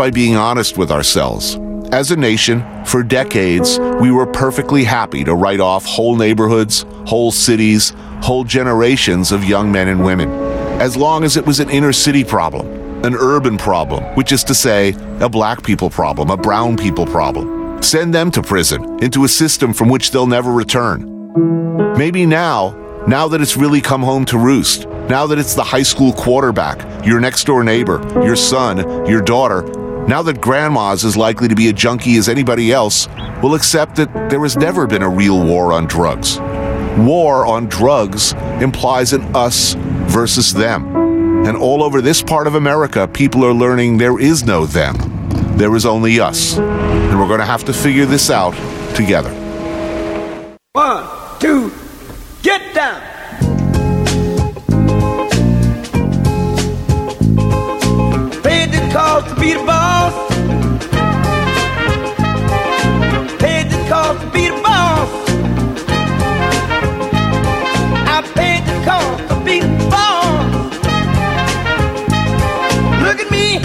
by being honest with ourselves. As a nation, for decades, we were perfectly happy to write off whole neighborhoods, whole cities, whole generations of young men and women, as long as it was an inner city problem, an urban problem, which is to say, a black people problem, a brown people problem. Send them to prison, into a system from which they'll never return. Maybe now, now that it's really come home to roost, now that it's the high school quarterback, your next door neighbor, your son, your daughter, now that grandma's as likely to be a junkie as anybody else, will accept that there has never been a real war on drugs. War on drugs implies an us versus them. And all over this part of America, people are learning there is no them. There is only us. And we're going to have to figure this out together. One, two, get down. Paid the cost to be the boss. Cost to be the boss. I paid the cost to be the boss. Look at me.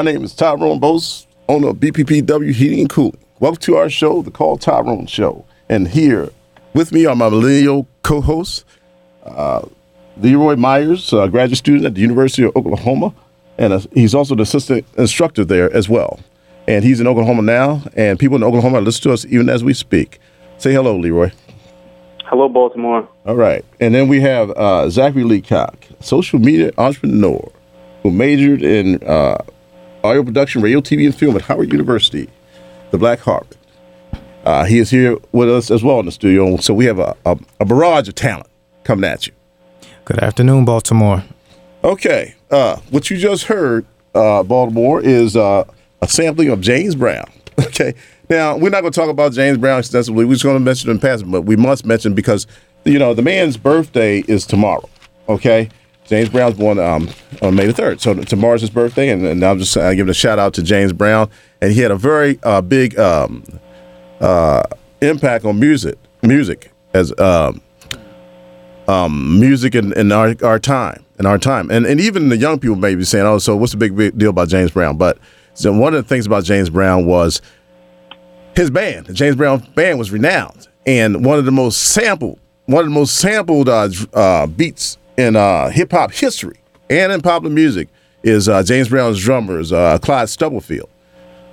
My name is Tyrone Bose, owner of BPPW Heating and Cooling. Welcome to our show, the Call Tyrone Show. And here with me are my millennial co-hosts, uh, Leroy Myers, a graduate student at the University of Oklahoma, and uh he's also the assistant instructor there as well. And he's in Oklahoma now, and people in Oklahoma are listening to us even as we speak. Say hello, Leroy. Hello, Baltimore. All right. And then we have uh, Zachary Leacock, social media entrepreneur who majored in uh, audio production, radio, TV, and film at Howard University, the Black Harvard. Uh, he is here with us as well in the studio. So we have a, a, a barrage of talent coming at you. Good afternoon, Baltimore. Okay. Uh, what you just heard, uh, Baltimore, is uh, a sampling of James Brown. Okay. Now, we're not going to talk about James Brown extensively. We're just going to mention him in passing, but we must mention because, you know, the man's birthday is tomorrow. Okay. James Brown's born um, on May the 3rd. So tomorrow's his birthday. And, and I'm just uh, giving a shout out to James Brown. And he had a very uh, big um, uh, impact on music, music as um, um, music in, in our, our time, in our time, and and even the young people may be saying, "Oh, so what's the big, big deal about James Brown?" But so one of the things about James Brown was his band. The James Brown band was renowned, and one of the most sampled, one of the most sampled uh, uh, beats in uh, hip hop history and in popular music is uh, James Brown's drummers, uh, Clyde Stubblefield.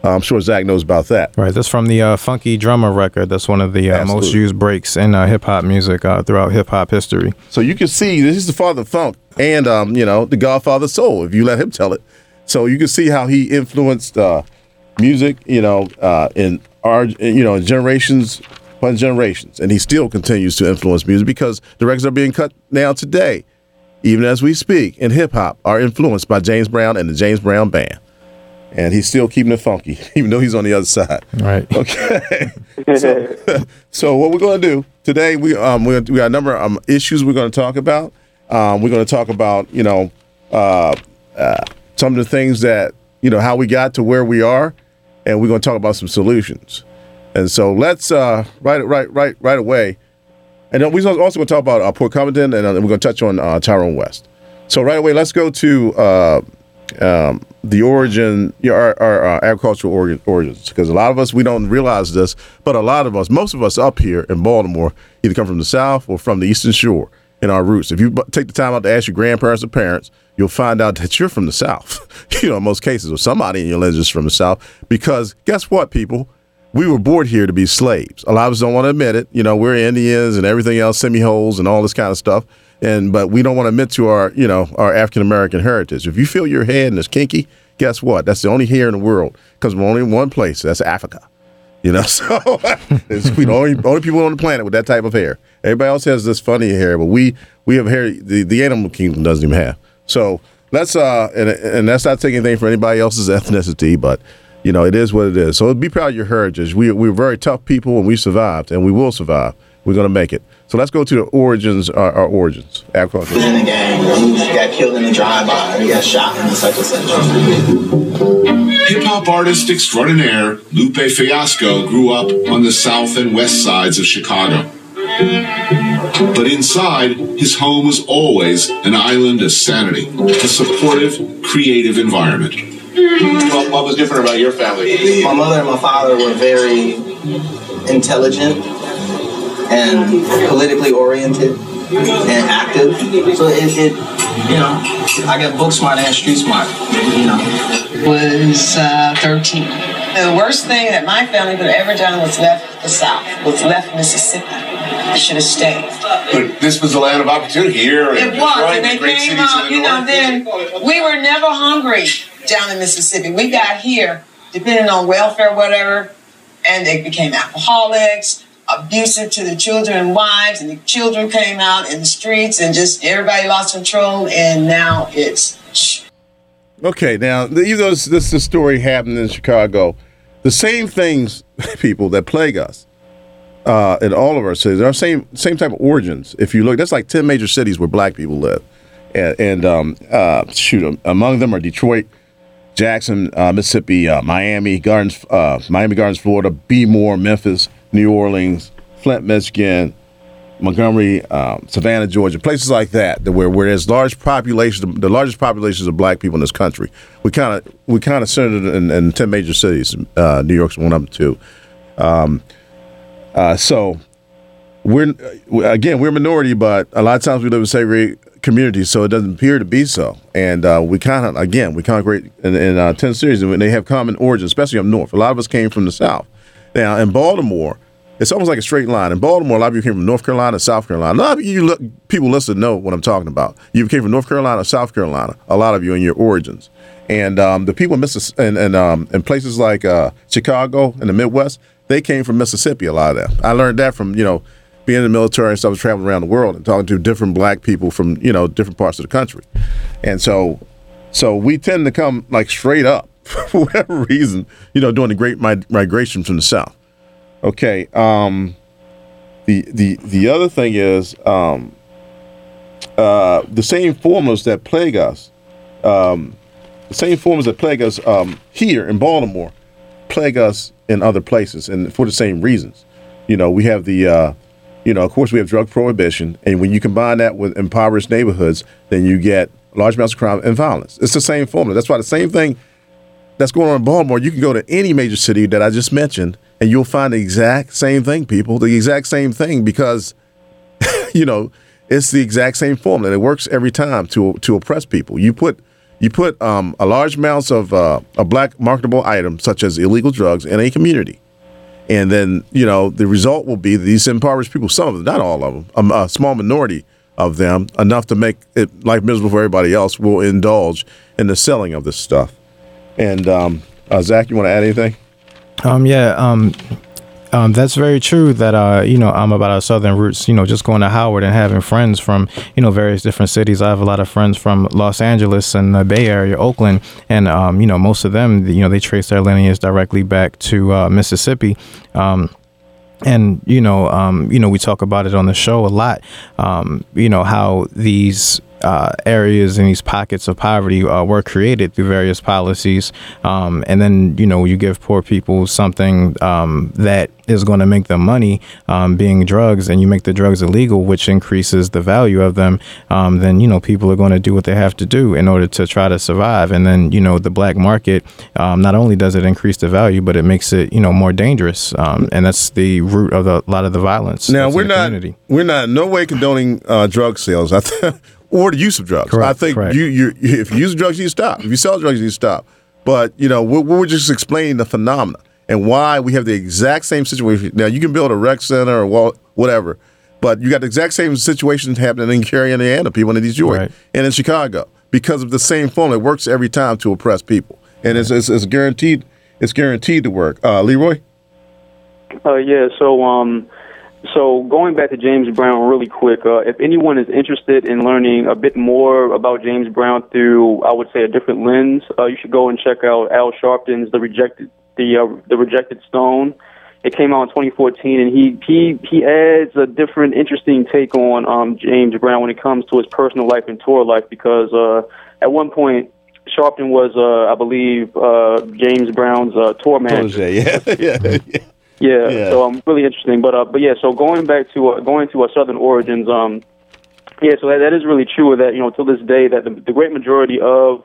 Uh, I'm sure Zach knows about that. Right, that's from the uh, Funky Drummer record. That's one of the uh, most used breaks in uh, hip hop music uh, throughout hip hop history. So you can see this is the father of funk and um, you know the Godfather of soul if you let him tell it. So you can see how he influenced uh, music, you know, uh, in our you know generations upon generations, and he still continues to influence music because the records are being cut now today, even as we speak in hip hop, are influenced by James Brown and the James Brown Band, and he's still keeping it funky, even though he's on the other side. Right. Okay. so, so what we're going to do today, we um we, we got a number of um, issues we're going to talk about. Um, we're going to talk about you know uh, uh, some of the things that you know how we got to where we are, and we're going to talk about some solutions. And so let's uh, right right right right away. And then we're also going to talk about uh, Port Covington, and uh, we're going to touch on uh, Tyrone West. So right away, let's go to uh, um, the origin, you know, our, our uh, agricultural origin, origins, because a lot of us we don't realize this, but a lot of us, most of us up here in Baltimore, either come from the South or from the Eastern Shore in our roots. If you take the time out to ask your grandparents or parents, you'll find out that you're from the South. you know, in most cases, or somebody in your lineage is from the South. Because guess what, people, we were born here to be slaves. A lot of us don't want to admit it. You know, we're Indians and everything else, Seminoles and all this kind of stuff. And but we don't want to admit to our, you know, our African American heritage. If you feel your head and it's kinky, guess what? That's the only hair in the world because we're only in one place. That's Africa. You know, so it's we the only only people on the planet with that type of hair. Everybody else has this funny hair, but we we have hair the, the animal kingdom doesn't even have. So let's uh and and that's not taking anything for anybody else's ethnicity, but you know it is what it is. So be proud of your heritage. We we're very tough people and we survived and we will survive. We're gonna make it. So let's go to the origins. Our, our origins. Agriculture. in the gang. He got killed in a drive-by. He got shot in such and such. Hip hop artist extraordinaire Lupe Fiasco grew up on the south and west sides of Chicago. But inside, his home was always an island of sanity, a supportive, creative environment. What, what was different about your family? My mother and my father were very intelligent and politically oriented and active. So it, it you know, I got book smart and street smart. You know, was uh, 13. The worst thing that my family could have ever done was left the South, was left Mississippi. I should have stayed. But this was a land of opportunity here. in It Detroit, was, and they great came cities out, the you know, north. then we were never hungry down in Mississippi. We got here, depending on welfare, whatever, and they became alcoholics, abusive to the children and wives, and the children came out in the streets, and just everybody lost control, and now it's Okay, now the- even though this, this this story happened in Chicago, the same things, people that plague us uh, in all of our cities, are same same type of origins. If you look, that's like ten major cities where black people live, and, and um, uh, shoot, um, among them are Detroit, Jackson, uh, Mississippi, uh, Miami Gardens, uh, Miami Gardens, Florida, Bmore, Memphis, New Orleans, Flint, Michigan, Montgomery, um, Savannah, Georgia, places like that, that where where there's large populations, the largest populations of black people in this country. We kind of we kind of centered in, in ten major cities. Uh, New York's one of them too. Um, uh, so we're again we're a minority, but a lot of times we live in segregated communities, so it doesn't appear to be so. And uh, we kind of again we congregate in, in uh, ten cities, and they have common origins, especially up north. A lot of us came from the south. Now in Baltimore, it's almost like a straight line. In Baltimore, a lot of you came from North Carolina, South Carolina. A lot of you look, people listen know what I'm talking about. You came from North Carolina, South Carolina. A lot of you in your origins, and um, the people in Mississippi and, and um, in places like uh, Chicago and the Midwest, they came from Mississippi. A lot of them. I learned that from you know being in the military and stuff, traveling around the world and talking to different black people from you know different parts of the country, and so so we tend to come like straight up for whatever reason, you know, during the great migration from the south. Okay. Um, the the the other thing is um, uh, the same formulas that plague us, um, the same formulas that plague us um, here in Baltimore, plague us in other places, and for the same reasons. You know, we have the uh, you know, of course, we have drug prohibition, and when you combine that with impoverished neighborhoods, then you get large amounts of crime and violence. It's the same formula. That's why the same thing that's going on in Baltimore, you can go to any major city that I just mentioned, and you'll find the exact same thing, people, the exact same thing, because you know it's the exact same formula. It works every time to to oppress people. You put you put um, a large amounts of uh, a black marketable item such as illegal drugs in a community, and then you know the result will be these impoverished people, some of them, not all of them, um, a small minority of them, enough to make it life miserable for everybody else, will indulge in the selling of this stuff. And um, uh, Zach, you want to add anything? Um, yeah, um, um, that's very true. That uh, you know, I'm about our southern roots. You know, just going to Howard and having friends from you know various different cities. I have a lot of friends from Los Angeles and the Bay Area, Oakland, and um, you know, most of them, you know, they trace their lineage directly back to uh, Mississippi. Um, and you know, um, you know, we talk about it on the show a lot. Um, you know how these uh, areas and these pockets of poverty uh, were created through various policies, um, and then you know you give poor people something um, that is going to make them money, um, being drugs, and you make the drugs illegal, which increases the value of them. Um, then you know people are going to do what they have to do in order to try to survive, and then you know the black market um, not only does it increase the value, but it makes it you know more dangerous, um, and that's the root of the, a lot of the violence. Now we're not community. we're not no way condoning uh, drug sales. I th- or the use of drugs. Correct, I think correct. you you if you use drugs, you stop. If you sell drugs, you stop. But you know we're, we're just explaining the phenomena. and why we have the exact same situation. Now you can build a rec center or whatever, but you got the exact same situation happening in Gary, Indiana, people in Detroit Right. and in Chicago because of the same formula. It works every time to oppress people, and it's, it's, it's guaranteed. It's guaranteed to work. Uh, Leroy. Uh, yeah. So, um, so going back to James Brown really quick, uh, if anyone is interested in learning a bit more about James Brown through, I would say, a different lens, uh, you should go and check out Al Sharpton's "The Rejected," the uh, the Rejected Stone. It came out in 2014, and he he he adds a different, interesting take on um, James Brown when it comes to his personal life and tour life. Because uh, at one point, Sharpton was, uh, I believe, uh, James Brown's uh, tour manager. Yeah, yeah, yeah. Yeah, Yeah. so um, really interesting. But uh, but yeah, so going back to uh, going to our Southern origins, um, yeah, so that, that is really true. That you know, till this day, that the, the great majority of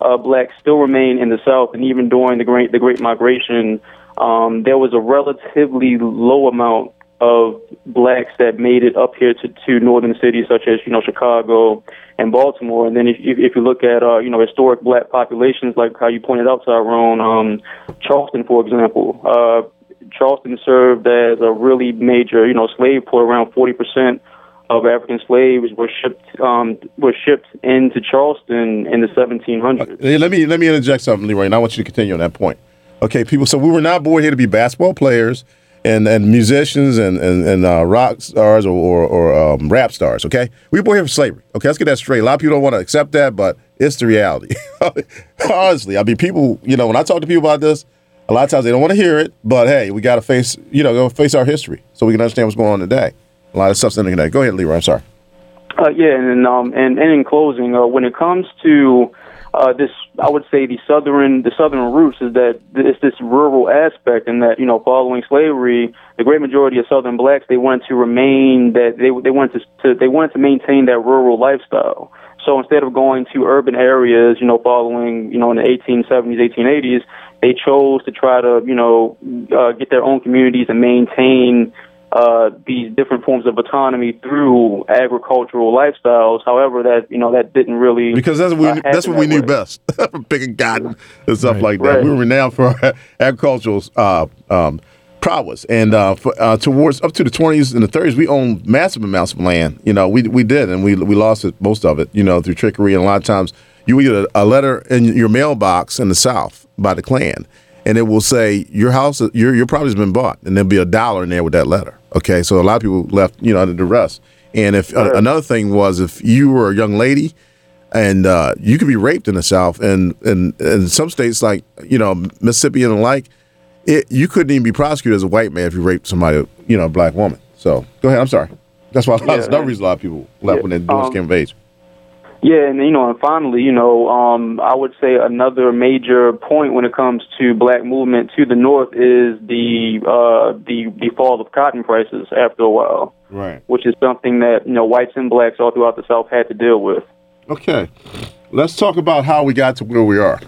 uh, blacks still remain in the South, and even during the great the Great Migration, um, there was a relatively low amount of blacks that made it up here to, to northern cities such as you know Chicago and Baltimore. And then if if, you look at uh, you know historic black populations, like how you pointed out, Tyrone, um, Charleston, for example. Uh, Charleston served as a really major, you know, slave port. Around forty percent of African slaves were shipped um, were shipped into Charleston in the 1700s. Hey, let me let me interject something, Leroy, and I want you to continue on that point. Okay, people. So we were not born here to be basketball players and and musicians and and, and uh, rock stars or or, or um, rap stars. Okay, we were born here for slavery. Okay, let's get that straight. A lot of people don't want to accept that, but it's the reality. Honestly, I mean, people. You know, when I talk to people about this, a lot of times they don't want to hear it. But hey, we got to face you know go face our history so we can understand what's going on today. A lot of stuff's interconnected. Go ahead, Leroy. I'm sorry. Uh, yeah, and um, and, and in closing, uh, when it comes to uh, this, I would say the southern the southern roots is that it's this rural aspect, and that you know, following slavery, the great majority of Southern blacks they wanted to remain that they they wanted to, to they wanted to maintain that rural lifestyle. So instead of going to urban areas, you know, following you know in the 1870s, 1880s, they chose to try to you know uh, get their own communities and maintain uh, these different forms of autonomy through agricultural lifestyles. However, that you know that didn't really because that's what we uh, that's happen what we that knew way. best picking cotton and stuff Right. like that. Right. We were renowned for our agricultural uh, um, and uh, for, uh, towards up to the twenties and the thirties, we owned massive amounts of land. You know, we we did, and we we lost it most of it. You know, through trickery, and a lot of times you would get a, a letter in your mailbox in the South by the Klan. And it will say your house, your your property's been bought, and there'll be a dollar in there with that letter. Okay, so a lot of people left, you know, under duress. And if uh, another thing was, if you were a young lady and uh, you could be raped in the South, and and in some states like you know Mississippi and the like, it you couldn't even be prosecuted as a white man if you raped somebody, you know, a black woman. So go ahead. I'm sorry. That's why that's Yeah. another reason a lot of people left Yeah. when their doors Um, came of age. Yeah, and you know, and finally, you know, um, I would say another major point when it comes to black movement to the north is the uh, the the fall of cotton prices after a while, Right. which is something that you know whites and blacks all throughout the South had to deal with. Okay. Let's talk about how we got to where we are.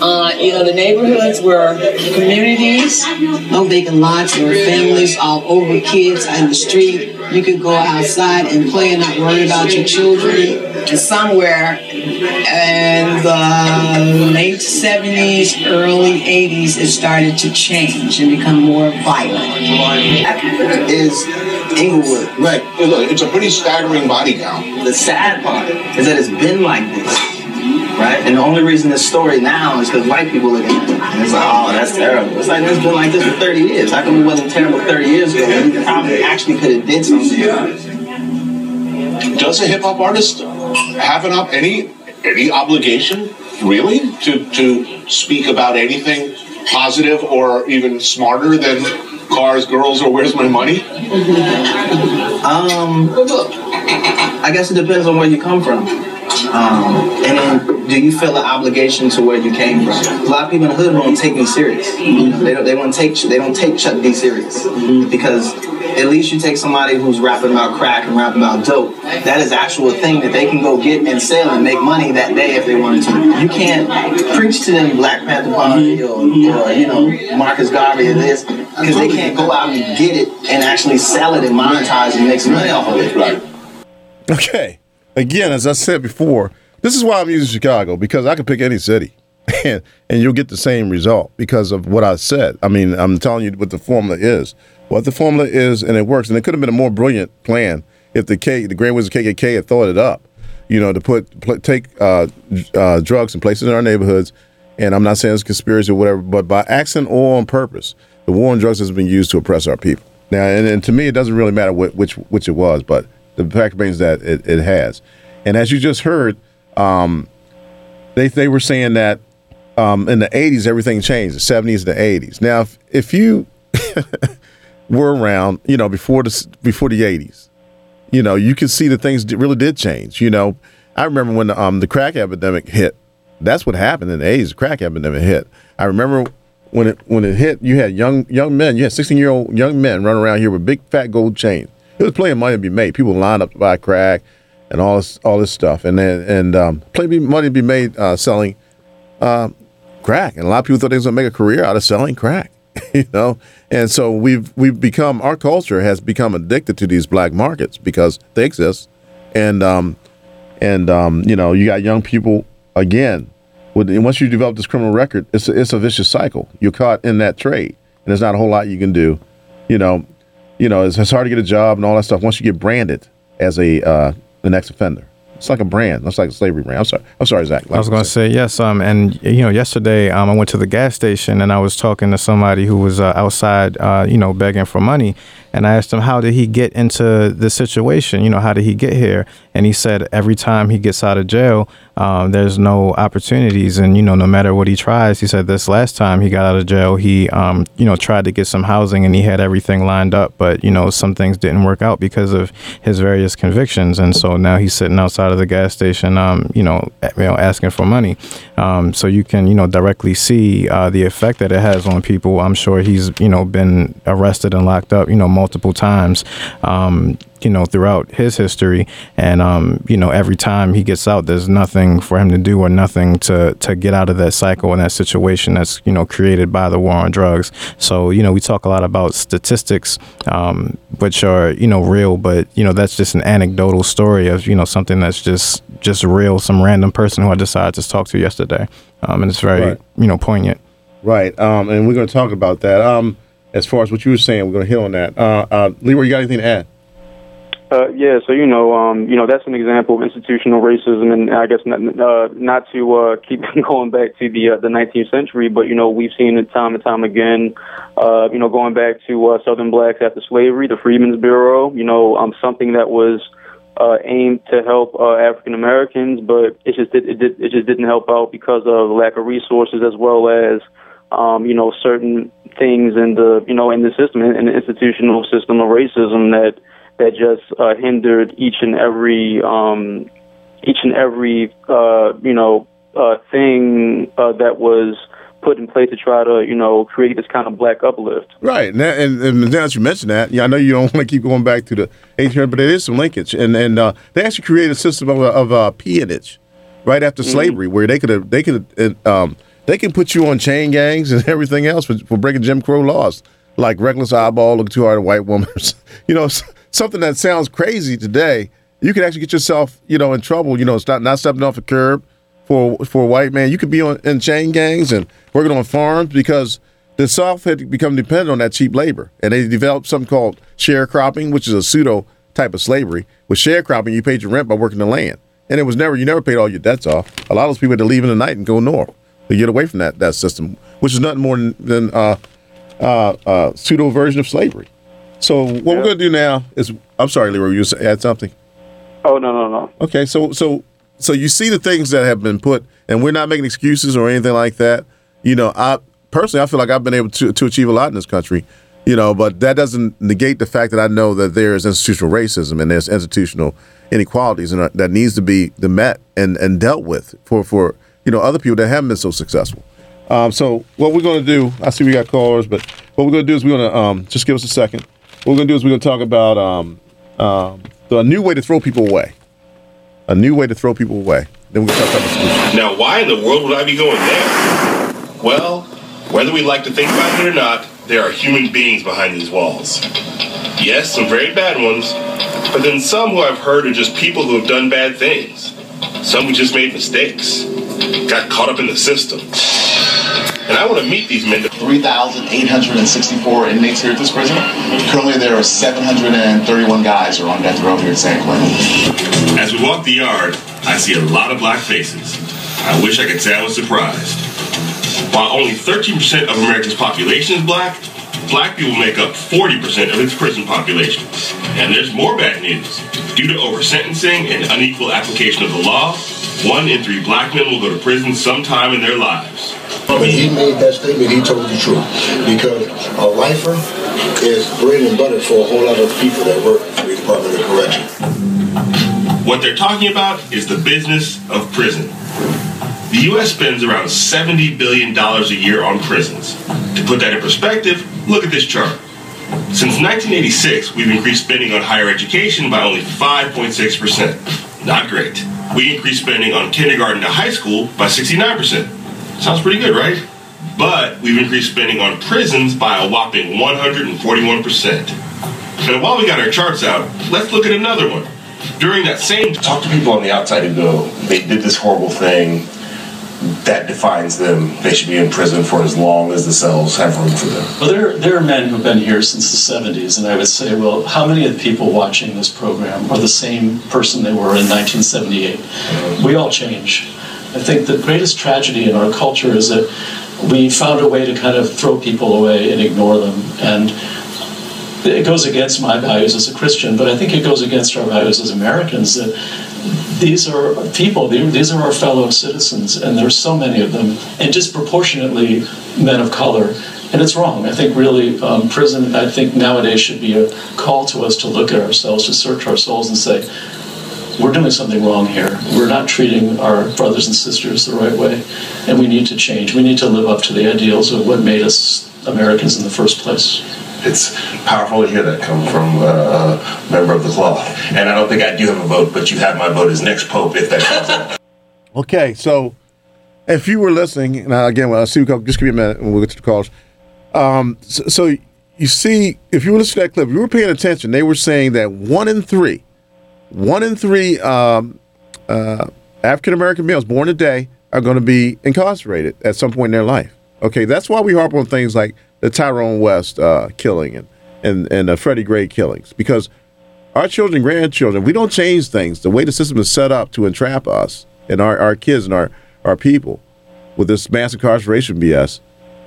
Uh, you know, the neighborhoods were communities, no vacant lots, there were families all over, kids in the street. You could go outside and play and not worry about your children. And somewhere in the late 70s, early 80s, it started to change and become more violent. Is Englewood. Right. Look, It's a pretty staggering body count. The sad part is that it's been like this, right? And the only reason this story now is because white people look at it and it's like, oh, that's terrible. It's like it's been like this for 30 years. How come it wasn't terrible 30 years ago? when You probably actually could have did something. Does a hip hop artist have an op- any any obligation really to to speak about anything positive or even smarter than cars, girls, or where's my money? Um, I guess it depends on where you come from. Um, and then, do you feel an obligation to where you came from? A lot of people in the hood don't take me serious. You know, they don't. They don't take. They don't take Chuck D serious because at least you take somebody who's rapping about crack and rapping about dope. That is actual thing that they can go get and sell and make money that day if they wanted to. You can't preach to them Black Panther Party or, or you know Marcus Garvey or this because they can't go out and get it and actually sell it and monetize it and make some money off of it. Right. Okay. Again, as I said before, this is why I'm using Chicago because I could pick any city. and, and you'll get the same result because of what I said. I mean, I'm telling you what the formula is. What the formula is, and it works. And it could have been a more brilliant plan if the K, the Grand Wizard KKK had thought it up. You know, to put pl- take uh, uh, drugs in places in our neighborhoods. And I'm not saying it's conspiracy or whatever, but by accident or on purpose, the war on drugs has been used to oppress our people. Now, and, and to me, it doesn't really matter which which it was, but the fact remains that it, it has. And as you just heard, um, they they were saying that um, in the 80s everything changed, the 70s, the 80s. Now, if, if you were around, you know, before the before the 80s, you know, you can see that things really did change. You know, I remember when um, the crack epidemic hit. That's what happened in the 80s. The crack epidemic hit. I remember when it when it hit, you had young young men, you had 16 year old young men running around here with big fat gold chains. There was of money to be made. People lined up to buy crack and all this all this stuff, and then and um, plenty money to be made uh, selling uh, crack. And a lot of people thought they was gonna make a career out of selling crack. you know, and so we've we've become our culture has become addicted to these black markets because they exist, and um, and um, you know you got young people again. With, once you develop this criminal record, it's a, it's a vicious cycle. You're caught in that trade, and there's not a whole lot you can do. You know, you know it's, it's hard to get a job and all that stuff once you get branded as a uh, an ex offender. It's like a brand. It's like a slavery brand. I'm sorry. I'm sorry, Zach. I was going to say yes. Um, and you know, yesterday um, I went to the gas station and I was talking to somebody who was uh, outside, uh, you know, begging for money, and I asked him how did he get into the situation. You know, how did he get here? And he said every time he gets out of jail, um, there's no opportunities, and you know, no matter what he tries, he said this last time he got out of jail, he um, you know tried to get some housing and he had everything lined up, but you know some things didn't work out because of his various convictions, and so now he's sitting outside of the gas station, um, you know, you know, asking for money. Um, so you can you know directly see uh, the effect that it has on people. I'm sure he's you know been arrested and locked up, you know, multiple times. Um, you know, throughout his history. And, um, you know, every time he gets out, there's nothing for him to do or nothing to, to get out of that cycle and that situation that's, you know, created by the war on drugs. So, you know, we talk a lot about statistics, um, which are, you know, real, but, you know, that's just an anecdotal story of, you know, something that's just, just real, some random person who I decided to talk to yesterday. Um, and it's very, Right. you know, poignant. Right. Um, and we're going to talk about that. Um, as far as what you were saying, we're going to hit on that. Uh, uh, Leroy, you got anything to add? Uh, yeah, so you know, um, you know, that's an example of institutional racism, and I guess not, uh, not to uh, keep going back to the uh, the 19th century, but you know, we've seen it time and time again. Uh, you know, going back to uh, Southern blacks after slavery, the Freedmen's Bureau. You know, um, something that was uh, aimed to help uh, African Americans, but it just did, it it just didn't help out because of lack of resources as well as um, you know certain things in the you know in the system in the institutional system of racism that that just uh, hindered each and every um, each and every uh, you know uh, thing uh, that was put in place to try to you know create this kind of black uplift. Right. And, that, and, and now that you mentioned that, yeah, I know you don't want to keep going back to the 1800s, but there is some linkage. And and uh, they actually created a system of, of uh, peonage right after slavery where they could have they could um, they can put you on chain gangs and everything else for, for breaking Jim Crow laws, like reckless eyeball, look too hard at white woman. you know, something that sounds crazy today. You could actually get yourself, you know, in trouble. You know, stop not stepping off a curb for for a white man. You could be on in chain gangs and working on farms because the South had become dependent on that cheap labor, and they developed something called sharecropping, which is a pseudo type of slavery. With sharecropping, you paid your rent by working the land, and it was never you never paid all your debts off. A lot of those people had to leave in the night and go north to get away from that that system, which is nothing more than, than uh, uh, uh, pseudo version of slavery. So what we're going to do now is, I'm sorry, Leroy, you add something. Oh no no no. Okay, so so so you see the things that have been put, and we're not making excuses or anything like that. You know, I personally I feel like I've been able to to achieve a lot in this country. You know, but that doesn't negate the fact that I know that there is institutional racism and there's institutional inequalities, and uh, that needs to be the met and and dealt with for for you know other people that haven't been so successful. Um, so what we're going to do, I see we got callers, but what we're going to do is we're going to um, just give us a second. What we're to do is we're to talk about um, um, the new way to throw people away a new way to throw people away. Then we can talk about the. Now, why in the world would I be going there? Well, whether we like to think about it or not, there are human beings behind these walls. Yes, some very bad ones, but then some who I've heard are just people who have done bad things. Some who just made mistakes. got caught up in the system. And I want to meet these men. 3,864 inmates here at this prison. Currently, there are 731 guys who are on death row here at San Quentin. As we walk the yard, I see a lot of black faces. I wish I could say I was surprised. While only 13% of America's population is black, black people make up 40% of its prison population. And there's more bad news. Due to oversentencing and unequal application of the law, one in three black men will go to prison sometime in their lives. When he made that statement, he told the truth. Because a lifer is bread and butter for a whole lot of people that work for the Department of Correction. What they're talking about is the business of prison. The U.S. spends around $70 billion a year on prisons. To put that in perspective, look at this chart. Since 1986, we've increased spending on higher education by only 5.6%. Not great. We increased spending on kindergarten to high school by 69%. Sounds pretty good, right? But we've increased spending on prisons by a whopping 141%. And while we got our charts out, let's look at another one. During that same talk to people on the outside who go, they did this horrible thing, that defines them. They should be in prison for as long as the cells have room for them. Well, there, there are men who've been here since the 70s, and I would say, well, how many of the people watching this program are the same person they were in 1978? Mm-hmm. We all change. I think the greatest tragedy in our culture is that we found a way to kind of throw people away and ignore them. And it goes against my values as a Christian, but I think it goes against our values as Americans that these are people, these are our fellow citizens, and there's so many of them, and disproportionately men of color. And it's wrong. I think really um, prison, I think nowadays should be a call to us to look at ourselves, to search our souls and say, we're doing something wrong here. We're not treating our brothers and sisters the right way, and we need to change. We need to live up to the ideals of what made us Americans in the first place it's powerful to hear that come from uh, a member of the cloth. And I don't think I do have a vote, but you have my vote as next pope if that comes up. Okay, so if you were listening, and again, well, I'll see, just give me a minute and we'll get to the calls. Um, so, so, you see, if you were listening to that clip, you were paying attention. They were saying that one in three, one in three um, uh, African American males born today are going to be incarcerated at some point in their life. Okay, that's why we harp on things like the Tyrone West uh, killing and and and the Freddie Gray killings because our children, grandchildren, we don't change things. The way the system is set up to entrap us and our, our kids and our, our people with this mass incarceration BS,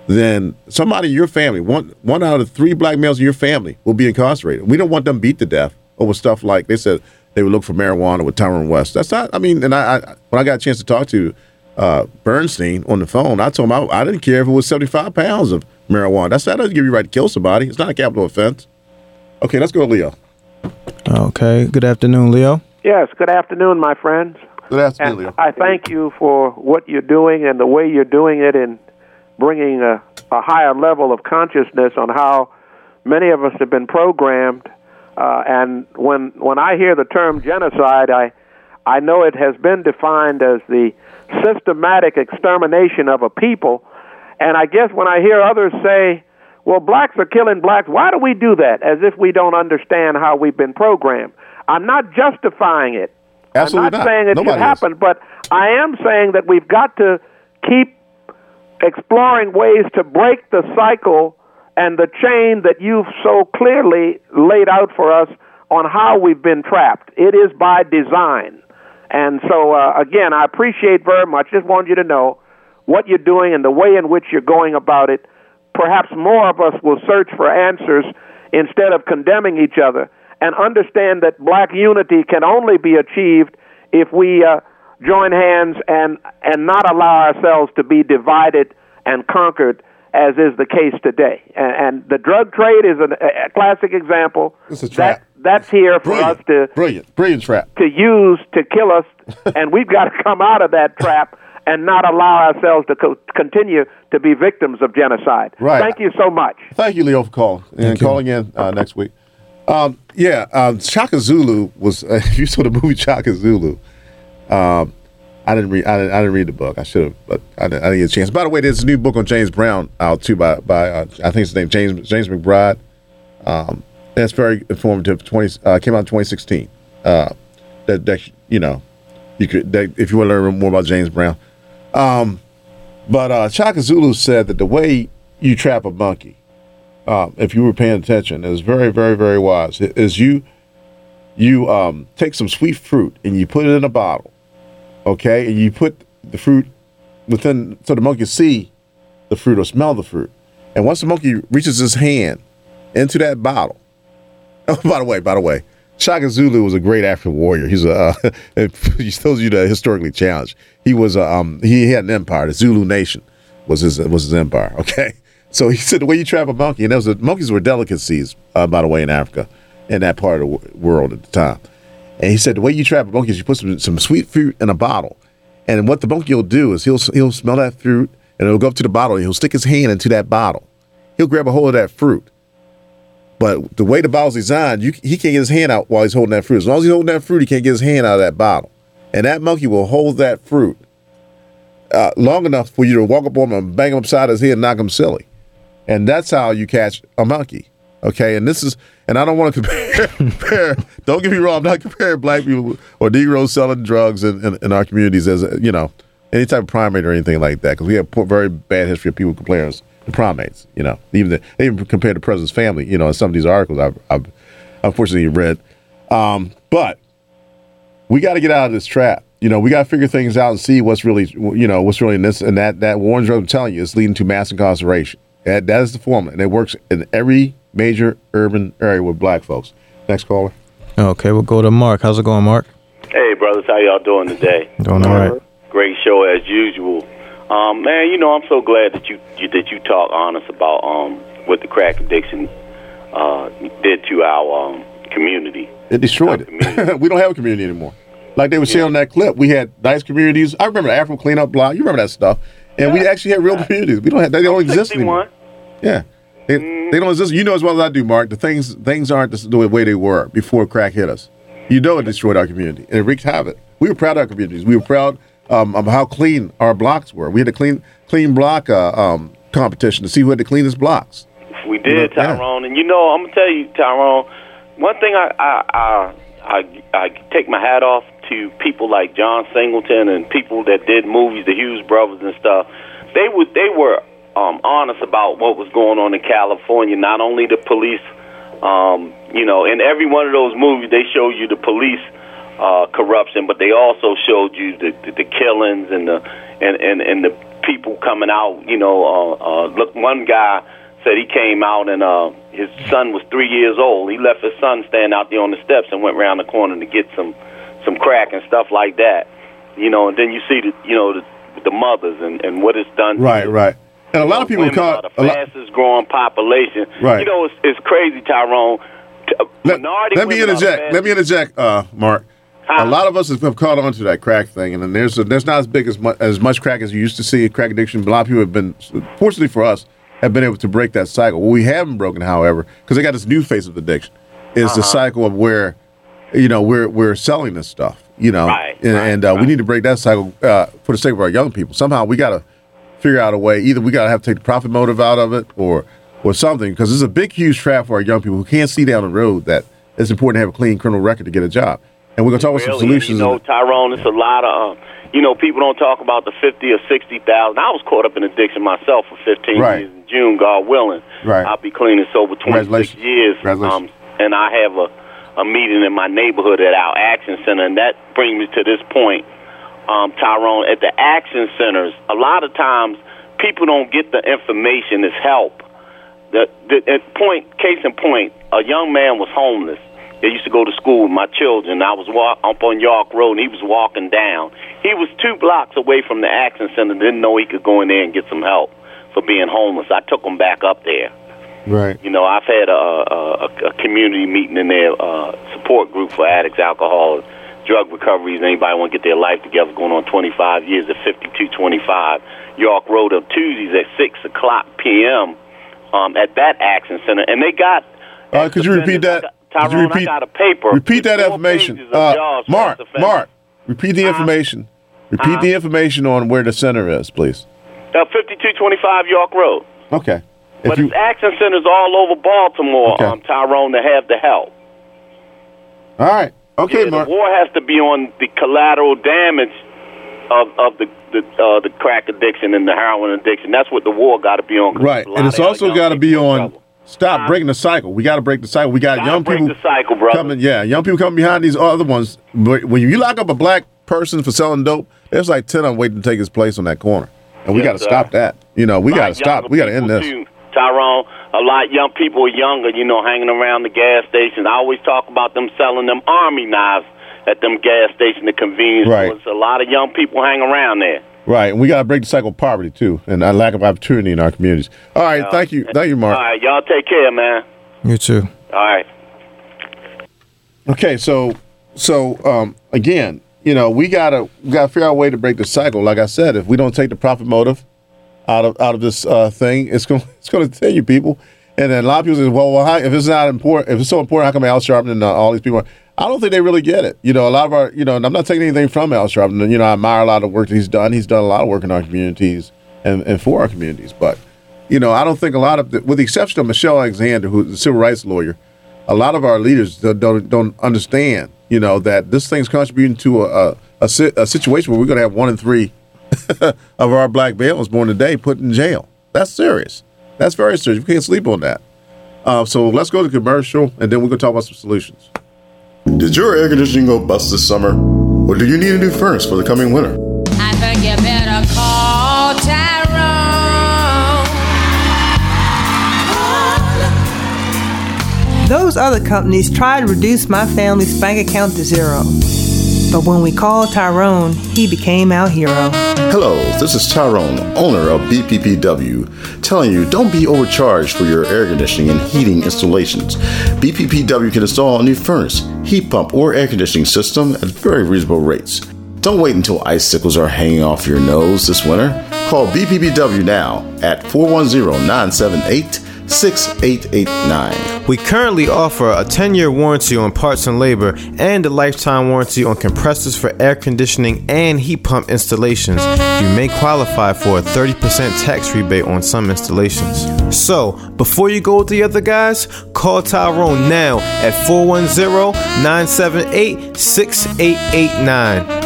then somebody in your family, one one out of three black males in your family will be incarcerated. We don't want them beat to death over stuff like they said they would look for marijuana with Tyrone West. That's not. I mean, and I, I when I got a chance to talk to uh, Bernstein on the phone, I told him I, I didn't care if it was seventy five pounds of marijuana. That's that doesn't give you right to kill somebody. It's not a capital offense. Okay, let's go to Leo. Okay. Good afternoon, Leo. Yes. Good afternoon, my friends. Good afternoon, and Leo. I thank you for what you're doing and the way you're doing it in bringing a, a higher level of consciousness on how many of us have been programmed. Uh, and when when I hear the term genocide, I I know it has been defined as the systematic extermination of a people and I guess when I hear others say, well, blacks are killing blacks, why do we do that? As if we don't understand how we've been programmed. I'm not justifying it. Absolutely I'm not, not. saying it Nobody should happen, is. but I am saying that we've got to keep exploring ways to break the cycle and the chain that you've so clearly laid out for us on how we've been trapped. It is by design. And so, uh, again, I appreciate very much. Just want you to know what you're doing and the way in which you're going about it, perhaps more of us will search for answers instead of condemning each other and understand that black unity can only be achieved if we uh, join hands and, and not allow ourselves to be divided and conquered as is the case today. And, and the drug trade is an, a classic example. It's a trap. That, that's here for Brilliant. us to brilliant, brilliant trap. to use to kill us, and we've got to come out of that trap and not allow ourselves to co- continue to be victims of genocide. Right. Thank you so much. Thank you, Leo, for calling and calling in uh, next week. Um, yeah, um, Shaka Zulu was. Uh, if you saw the movie Shaka Zulu, um, I didn't read. I didn't, I didn't read the book. I should have, but I didn't, I didn't get a chance. By the way, there's a new book on James Brown out too by by uh, I think his name James James McBride. Um, that's very informative. Twenty uh, came out in 2016. Uh, that that you know, you could that, if you want to learn more about James Brown. Um, but uh, Shaka Zulu said that the way you trap a monkey, um, if you were paying attention, is very, very, very wise. Is you you um, take some sweet fruit and you put it in a bottle, okay, and you put the fruit within so the monkey see the fruit or smell the fruit. And once the monkey reaches his hand into that bottle, oh, by the way, by the way, Shaka Zulu was a great African warrior. He's a uh, those you that historically challenged. He was a, um he had an empire. The Zulu nation was his was his empire. Okay, so he said the way you trap a monkey, and those monkeys were delicacies, uh, by the way, in Africa, in that part of the wo- world at the time. And he said the way you trap a monkey is you put some, some sweet fruit in a bottle, and what the monkey will do is he'll he'll smell that fruit and he'll go up to the bottle and he'll stick his hand into that bottle. He'll grab a hold of that fruit. But the way the bottle's designed, you, he can't get his hand out while he's holding that fruit. As long as he's holding that fruit, he can't get his hand out of that bottle. And that monkey will hold that fruit uh, long enough for you to walk up on him and bang him upside his head and knock him silly. And that's how you catch a monkey. Okay, and this is, and I don't want to compare, compare. Don't get me wrong. I'm not comparing black people or Negroes selling drugs in, in, in our communities as you know any type of primate or anything like that. Because we have very bad history of people comparing us to primates. You know, even the, even compare the president's family. You know, in some of these articles I've, I've unfortunately read. Um, but we got to get out of this trap. You know, we got to figure things out and see what's really, you know, what's really in this. And that that war on drugs, I'm telling you, is leading to mass incarceration. That, that is the formula, and it works in every major urban area with black folks. Next caller. Okay, we'll go to Mark. How's it going, Mark? Hey, brothers, how y'all doing today? Doing all right. Great show as usual. Um, man, you know I'm so glad that you, you that you talk honest about um, what the crack addiction uh, did to our um, community. It destroyed it. we don't have a community anymore. Like they were saying on that clip, we had nice communities. I remember the Afro cleanup block. You remember that stuff? And we actually had real communities. We don't have. That they don't exist anymore. Yeah, they, they don't exist. You know as well as I do, Mark. The things things aren't the, way they were before crack hit us. You know it destroyed our community and it wreaked havoc. We were proud of our communities. We were proud um, of how clean our blocks were. We had a clean clean block uh, um, competition to see who had the cleanest blocks. We did, Tyrone, and you know I'm gonna tell you, Tyrone. One thing I I I, I, I take my hat off to people like John Singleton and people that did movies, the Hughes brothers and stuff. They would they were um, honest about what was going on in California. Not only the police, um, you know, in every one of those movies they show you the police uh, corruption, but they also showed you the, the, the killings and the and, and and the people coming out. You know, uh, uh, look, one guy said he came out and uh, his son was three years old. He left his son standing out there on the steps and went around the corner to get some some crack and stuff like that. You know, and then you see the you know the, the mothers and and what it's done. to Right, right. And a lot of people call the fastest growing population. Right. You know, it's, it's crazy, Tyrone. T- minority Let me women are the interject. Let me interject, uh, Mark. A lot of us have caught on to that crack thing, and then there's there's not as big as much as much crack as you used to see. Crack addiction. A lot of people have been, fortunately for us, have been able to break that cycle. What we haven't broken, however, because they got this new face of addiction, is Uh-huh. the cycle of where, you know, we're we're selling this stuff. You know, and, and uh, we need to break that cycle uh, for the sake of our young people. Somehow we got to figure out a way. Either we got to have to take the profit motive out of it, or or something, because it's a big, huge trap for our young people who can't see down the road that it's important to have a clean criminal record to get a job. And we're gonna talk about some solutions. You know, Tyrone, it's a lot of, um, you know, people don't talk about the fifty or sixty thousand. I was caught up in addiction myself for fifteen Right. years in June, God willing. Right. I'll be clean and sober twenty six years. Um, and I have a a meeting in my neighborhood at our action center, and that brings me to this point, um, Tyrone. At the action centers, a lot of times people don't get the information as help. The, the at point, case in point, a young man was homeless. I used to go to school with my children. I was walk, up on York Road, and he was walking down. He was two blocks away from the action center. Didn't know he could go in there and get some help for being homeless. I took him back up there. Right. You know, I've had a, a, a community meeting in their uh, support group for addicts, alcohol, drug recoveries. Anybody want to get their life together? Going on 25 years at 5225 York Road on Tuesdays at six o'clock p.m. Um, at that action center, and they got. Uh, could you repeat that? Could you repeat, I got a paper. repeat that information. Uh, Mark. Mark, repeat the information. Repeat the information on where the center is, please. Uh, 5225 York Road. Okay. But it's action centers all over Baltimore, Okay. um, Tyrone, to have the help. All right. Okay, Yeah, Mark. The war has to be on the collateral damage of of the the uh, the crack addiction and the heroin addiction. That's what the war got to be on. Right, and it's also got to be on. trouble. Stop breaking the cycle. We got to break the cycle. We got young people the cycle, coming. Yeah, young people coming behind these other ones. But when you lock up a black person for selling dope, there's like ten of them waiting to take his place on that corner, and we Yes, got to stop that. You know, we got to stop. We got to end this. too, Tyrone, a lot of young people are younger, you know, hanging around the gas stations. I always talk about them selling them army knives at them gas stations, the convenience Right. stores. A lot of young people hang around there. Right, and we got to break the cycle of poverty too, and a lack of opportunity in our communities. All right, thank you, thank you, Mark. All right, y'all take care, man. You too. All right. Okay, so so um, again, you know, we gotta we gotta figure out a way to break the cycle. Like I said, if we don't take the profit motive out of out of this uh, thing, it's going it's going to continue, people. And then a lot of people say, well, well, how, if it's not important, if it's so important, how come Al Sharpton and uh, all these people? I don't think they really get it. You know, a lot of our, you know, and I'm not taking anything from Al Sharpton. You know, I admire a lot of work that he's done. He's done a lot of work in our communities and, and for our communities. But, you know, I don't think a lot of, the, with the exception of Michelle Alexander, who's a civil rights lawyer, a lot of our leaders don't don't, don't understand, you know, that this thing's contributing to a, a, a, a situation where we're going to have one in three of our black males born today put in jail. That's serious. That's very serious. We can't sleep on that. Uh, so let's go to commercial, and then we're going to talk about some solutions. Did your air conditioning go bust this summer? Or do you need a new furnace for the coming winter? I think you better call Tyrone. Those other companies tried to reduce my family's bank account to zero. But when we called Tyrone, he became our hero. Hello, this is Tyrone, owner of BPPW, telling you don't be overcharged for your air conditioning and heating installations. BPPW can install a new furnace, heat pump, or air conditioning system at very reasonable rates. Don't wait until icicles are hanging off your nose this winter. Call BPPW now at 410 978 6889. We currently offer a 10 year warranty on parts and labor and a lifetime warranty on compressors for air conditioning and heat pump installations. You may qualify for a 30% tax rebate on some installations. So, before you go with the other guys, call Tyrone now at 410 978 6889.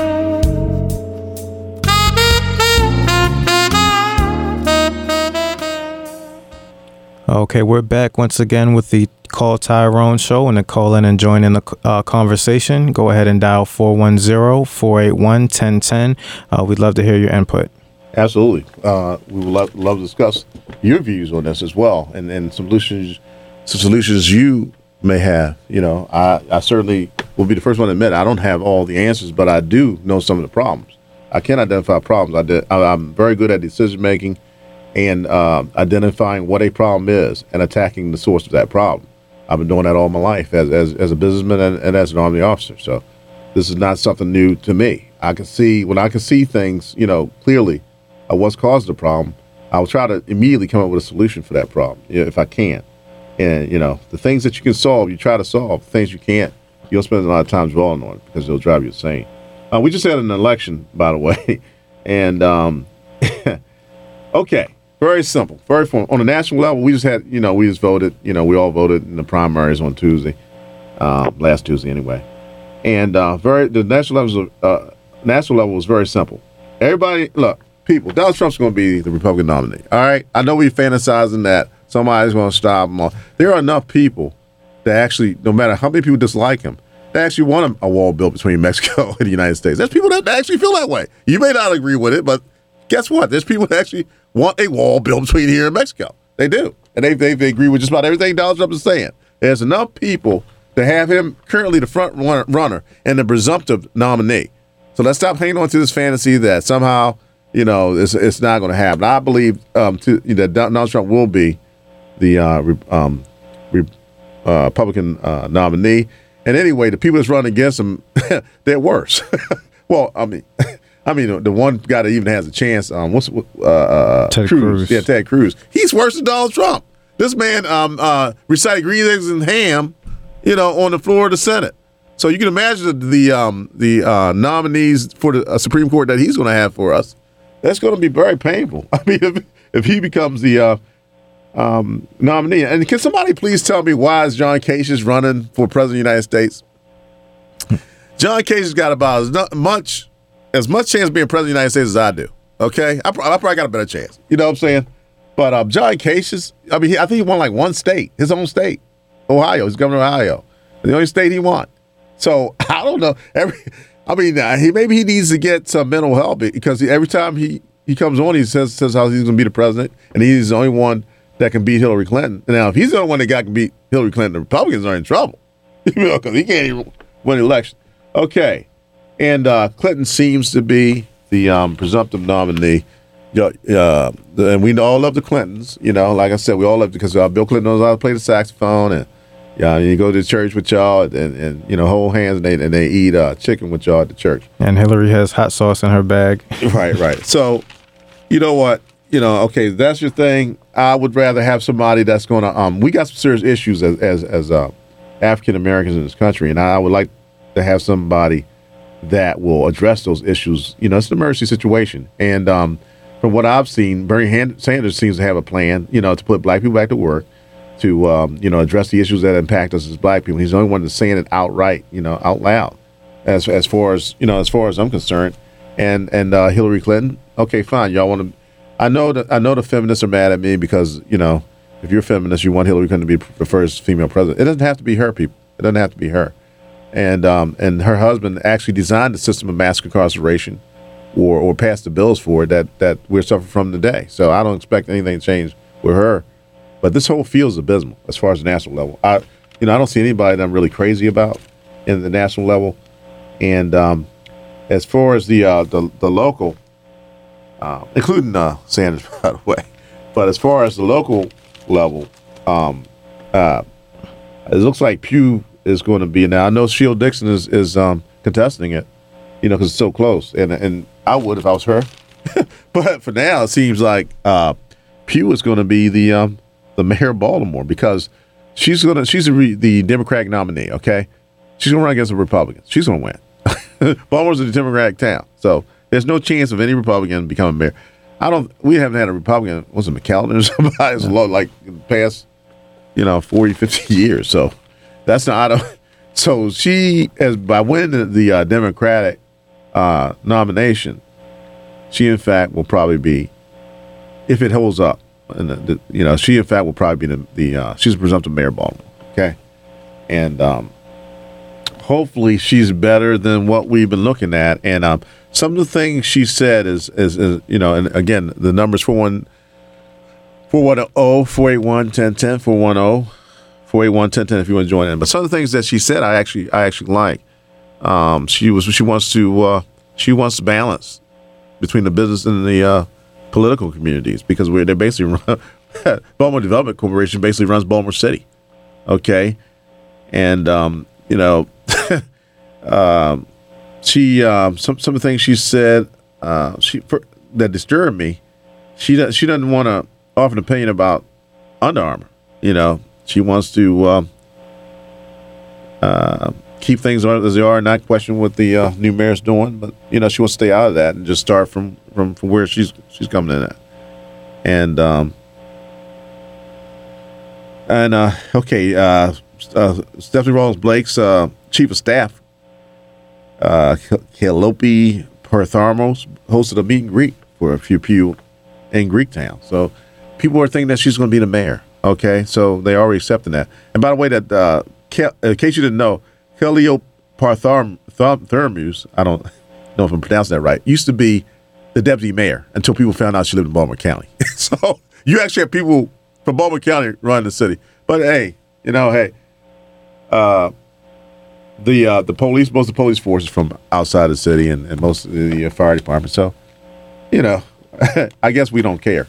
Okay, we're back once again with the Call Tyrone show and to call in and join in the uh, conversation. Go ahead and dial 410 481 1010. Uh, we'd love to hear your input. Absolutely. Uh, we would love, love to discuss your views on this as well and, and solutions some solutions you may have. You know, I, I certainly will be the first one to admit I don't have all the answers, but I do know some of the problems. I can identify problems. I I'm very good at decision making and uh, identifying what a problem is and attacking the source of that problem. I've been doing that all my life as, as, as a businessman and, and as an army officer. So this is not something new to me. I can see when I can see things, you know, clearly uh, what's caused the problem. I'll try to immediately come up with a solution for that problem you know, if I can. And you know, the things that you can solve, you try to solve. The things you can't, you'll spend a lot of time dwelling on it because it'll drive you insane. Uh, we just had an election, by the way, and um, okay, very simple, very fun. On a national level, we just had, you know, we just voted. You know, we all voted in the primaries on Tuesday, um, last Tuesday anyway, and uh, very the national level, uh, national level was very simple. Everybody, look, people, Donald Trump's going to be the Republican nominee. All right, I know we're fantasizing that somebody's going to stop him. There are enough people that actually, no matter how many people dislike him, they actually want a wall built between Mexico and the United States. There's people that actually feel that way. You may not agree with it, but guess what? There's people that actually want a wall built between here and Mexico. They do. And they, they, they agree with just about everything Donald Trump is saying. There's enough people to have him currently the front runner- and the presumptive nominee. So let's stop hanging on to this fantasy that somehow, you know, it's, it's not going to happen. I believe um, to, that Donald Trump will be the uh, um, uh, Republican uh, nominee. And anyway, the people that's running against him, they're worse. well, I mean, I mean, the one guy that even has a chance, um, what's uh, uh, Ted Cruz. Cruz. Yeah, Ted Cruz. He's worse than Donald Trump. This man um, uh, recited green eggs and ham, you know, on the floor of the Senate. So you can imagine the the, um, the uh, nominees for the uh, Supreme Court that he's going to have for us. That's going to be very painful. I mean, if, if he becomes the uh, um, nominee, and can somebody please tell me why is John Kasich running for president of the United States? John Kasich got about as much as much chance being president of the United States as I do. Okay, I, I probably got a better chance. You know what I'm saying? But um, John Kasich, I mean, he, I think he won like one state, his own state, Ohio. He's governor of Ohio, the only state he won. So I don't know. Every, I mean, uh, he maybe he needs to get some mental help because he, every time he he comes on, he says says how he's going to be the president, and he's the only one that can beat Hillary Clinton. Now, if he's the only one that got can beat Hillary Clinton, the Republicans are in trouble. you know, because he can't even win an election. Okay, and uh, Clinton seems to be the um, presumptive nominee. Yeah, uh, and we all love the Clintons. You know, like I said, we all love because uh, Bill Clinton knows how to play the saxophone, and yeah, you go to church with y'all, and, and you know, hold hands, and they and they eat uh, chicken with y'all at the church. And Hillary has hot sauce in her bag. right, right. So, you know what? You know, okay, that's your thing. I would rather have somebody that's going to. Um, we got some serious issues as as as uh, African Americans in this country, and I would like to have somebody that will address those issues. You know, it's an emergency situation, and um, from what I've seen, Bernie Sanders seems to have a plan. You know, to put black people back to work, to um, you know address the issues that impact us as black people. He's the only one that's saying it outright. You know, out loud. As as far as you know, as far as I'm concerned, and and uh, Hillary Clinton. Okay, fine. Y'all want to? I know that I know the feminists are mad at me because you know if you're a feminist, you want Hillary Clinton to be the first female president. It doesn't have to be her, people. It doesn't have to be her. And um, and her husband actually designed the system of mass incarceration, or or passed the bills for it that that we're suffering from today. So I don't expect anything to change with her. But this whole field is abysmal as far as the national level. I you know I don't see anybody that I'm really crazy about in the national level. And um, as far as the uh, the, the local, uh, including uh, Sanders, by the way, but as far as the local level, um, uh, it looks like Pugh is going to be now. I know Sheila Dixon is is um, contesting it, you know, because it's so close, and and I would if I was her. but for now, it seems like uh, Pugh is going to be the um, the mayor of Baltimore because she's gonna she's the, re, the Democratic nominee. Okay, she's gonna run against the Republicans. She's gonna win. Baltimore's a Democratic town, so there's no chance of any Republican becoming mayor. I don't. We haven't had a Republican. Was it McAllen or somebody? Low, like past, you know, 40, 50 years. So that's not. I don't, so she, as by winning the, the uh, Democratic uh, nomination, she in fact will probably be, if it holds up, and the, the, you know, she in fact will probably be the, the uh, she's a presumptive mayor of Baltimore. Okay, and um, hopefully she's better than what we've been looking at. And um, some of the things she said is, is, is you know, and again, the numbers for one, 410 481 1010 410 481 1010 if you want to join in. But some of the things that she said, I actually, I actually like. Um, she was, she wants to, uh, she wants balance between the business and the uh, political communities because we're they basically run, Baltimore Development Corporation basically runs Baltimore City. Okay, and um, you know, um, she um, some some of the things she said uh, she for, that disturbed me. She does, she doesn't want to offer an opinion about Under Armour. You know, she wants to um, uh, keep things as they are, not question what the uh, new mayor's doing. But you know, she wants to stay out of that and just start from from, from where she's she's coming in at. And um, and uh, okay, uh, uh, Stephanie Rawlings Blake's uh, chief of staff, uh, Parthemos, hosted a meet and greet for a few people in Greektown. So people are thinking that she's going to be the mayor. Okay, so they already accepting that. And by the way, that uh, Cal- in case you didn't know, Kaliope Parthemos, I don't know if I'm pronouncing that right, used to be the deputy mayor until people found out she lived in Baltimore County. so you actually have people from Baltimore County running the city. But hey, you know, hey, uh, the uh, the police, most of the police force is from outside the city, and, and most of the fire department. So, you know, I guess we don't care.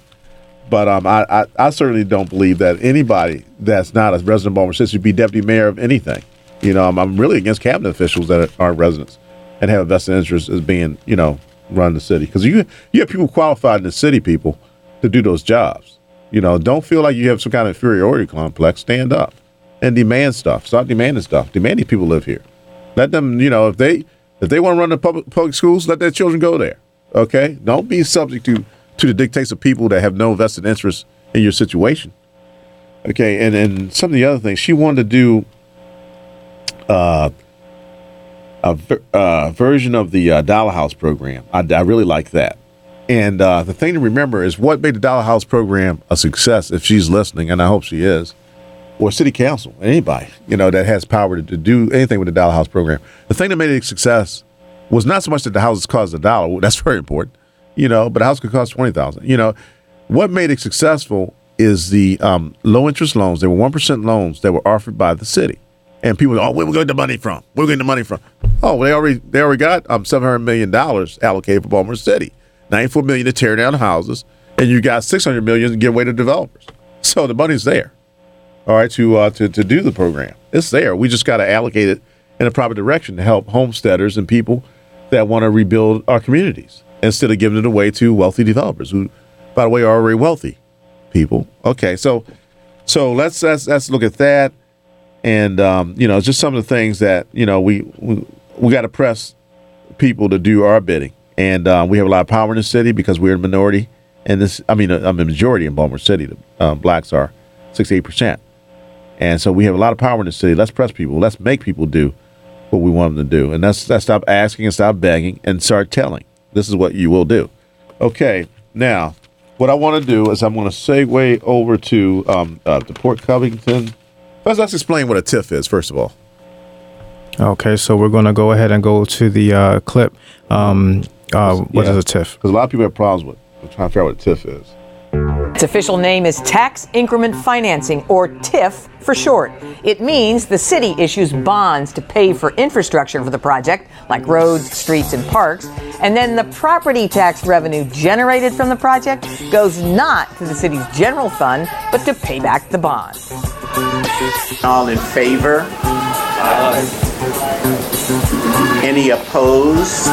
But um, I, I, I certainly don't believe that anybody that's not a resident of Baltimore City should be deputy mayor of anything. You know, I'm, I'm really against cabinet officials that aren't residents and have a vested interest as being, you know, run the city. Because you you have people qualified in the city, people, to do those jobs. You know, don't feel like you have some kind of inferiority complex. Stand up and demand stuff. Stop demanding stuff. Demand these people live here. Let them, you know, if they if they want to run the public public schools, let their children go there. Okay, don't be subject to to the dictates of people that have no vested interest in your situation. Okay, and and some of the other things she wanted to do. Uh, a ver- uh, version of the uh, Dollar House program. I, I really like that. And uh, the thing to remember is what made the Dollar House program a success. If she's listening, and I hope she is, or City Council, anybody you know that has power to, to do anything with the Dollar House program. The thing that made it a success was not so much that the houses cost a dollar. That's very important, you know. But a house could cost twenty thousand. You know, what made it successful is the um, low interest loans. They were one percent loans that were offered by the city, and people, oh, where we getting the money from? Where we getting the money from? Oh, they already they already got um, seven hundred million dollars allocated for Baltimore City, ninety four million to tear down houses, and you got six hundred million to give away to developers. So the money's there, all right, to uh, to to do the program. It's there. We just got to allocate it in a proper direction to help homesteaders and people that want to rebuild our communities instead of giving it away to wealthy developers who, by the way, are already wealthy people. Okay, so so let's let's let's look at that, and um, you know, just some of the things that you know we we, we got to press people to do our bidding, and um, we have a lot of power in the city because we're a minority, and this I mean I'm a majority in Baltimore City. The um, blacks are sixty eight percent, and so we have a lot of power in the city. Let's press people. Let's make people do what we want them to do, and that's let's stop asking and stop begging and start telling. This is what you will do. Okay, now what I want to do is I'm going to segue over to um, uh, the Port Covington. First, let's explain what a TIF is. First of all, Okay, so we're going to go ahead and go to the uh, clip. Um, uh, what is a TIF? Because a lot of people have problems with, with trying to figure out what a TIF is. Its official name is Tax Increment Financing, or TIF for short. It means the city issues bonds to pay for infrastructure for the project, like roads, streets, and parks, and then the property tax revenue generated from the project goes not to the city's general fund, but to pay back the bond. All in favor? Any opposed?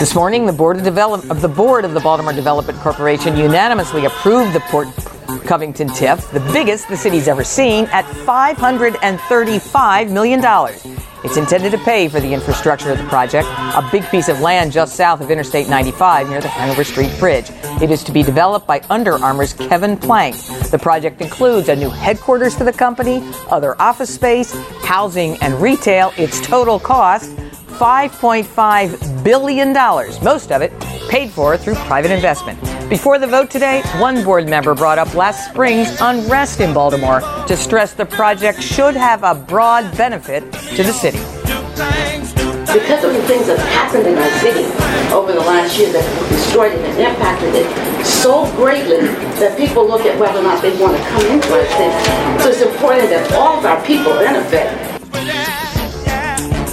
This morning, the board of develop of the board of the Baltimore Development Corporation unanimously approved the Port Covington TIF, the biggest the city's ever seen, at 535 million dollars. It's intended to pay for the infrastructure of the project, a big piece of land just south of Interstate 95 near the Hanover Street Bridge. It is to be developed by Under Armour's Kevin Plank. The project includes a new headquarters for the company, other office space, housing, and retail. Its total cost $5.5 billion, most of it paid for through private investment. Before the vote today, one board member brought up last spring's unrest in Baltimore to stress the project should have a broad benefit to the city. Because of the things that happened in our city over the last year that destroyed it and impacted it so greatly that people look at whether or not they want to come into our city. So it's important that all of our people benefit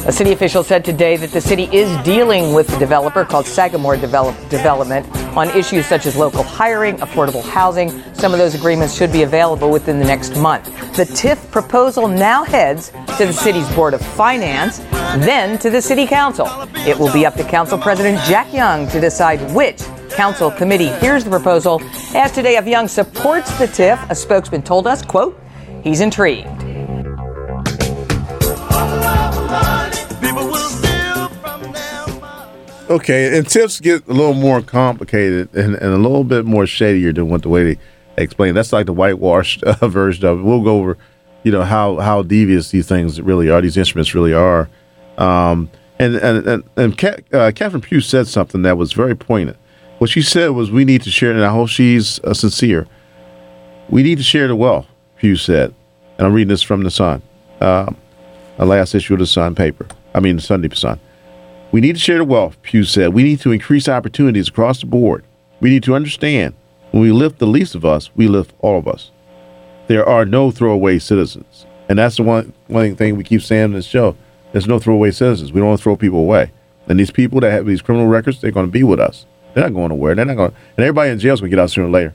A city official said today that the city is dealing with the developer called Sagamore Develop- Development on issues such as local hiring, affordable housing. Some of those agreements should be available within the next month. The TIF proposal now heads to the city's Board of Finance, then to the City Council. It will be up to Council President Jack Young to decide which council committee hears the proposal. Asked today if Young supports the TIF, a spokesman told us, quote, he's intrigued. Okay, and TIFs get a little more complicated and, and a little bit more shadier than what the way they explain. That's like the whitewashed uh, version of it. We'll go over, you know, how how devious these things really are. These instruments really are. Um, and and and, and uh, Catherine Pugh said something that was very poignant. What she said was, "We need to share," and I hope she's uh, sincere. We need to share the wealth. Pugh said, and I'm reading this from the Sun, um, the last issue of the Sun paper. I mean, the Sunday Sun. We need to share the wealth, Pugh said. We need to increase opportunities across the board. We need to understand when we lift the least of us, we lift all of us. There are no throwaway citizens. And that's the one, one thing we keep saying in this show. There's no throwaway citizens. We don't want to throw people away. And these people that have these criminal records, they're going to be with us. They're not going nowhere. They're not going. And everybody in jail is going to get out sooner or later.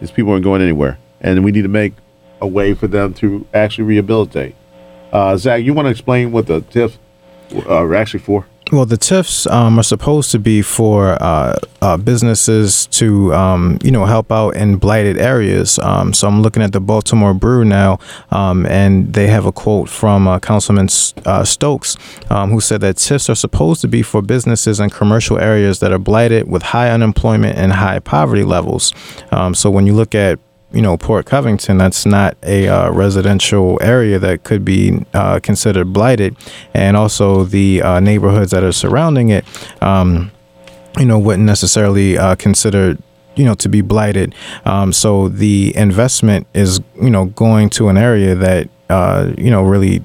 These people aren't going anywhere. And we need to make a way for them to actually rehabilitate. Uh, Zach, you want to explain what the TIF uh, are actually for? Well, the TIFs um, are supposed to be for uh, uh, businesses to, um, you know, help out in blighted areas. Um, so I'm looking at the Baltimore Brew now, um, and they have a quote from uh, Councilman uh, Stokes, um, who said that TIFs are supposed to be for businesses in commercial areas that are blighted with high unemployment and high poverty levels. Um, so when you look at you know Port Covington, that's not a uh, residential area that could be uh, considered blighted, and also the uh, neighborhoods that are surrounding it, um, you know, wouldn't necessarily uh, consider you know to be blighted. Um, so the investment is you know going to an area that uh, you know really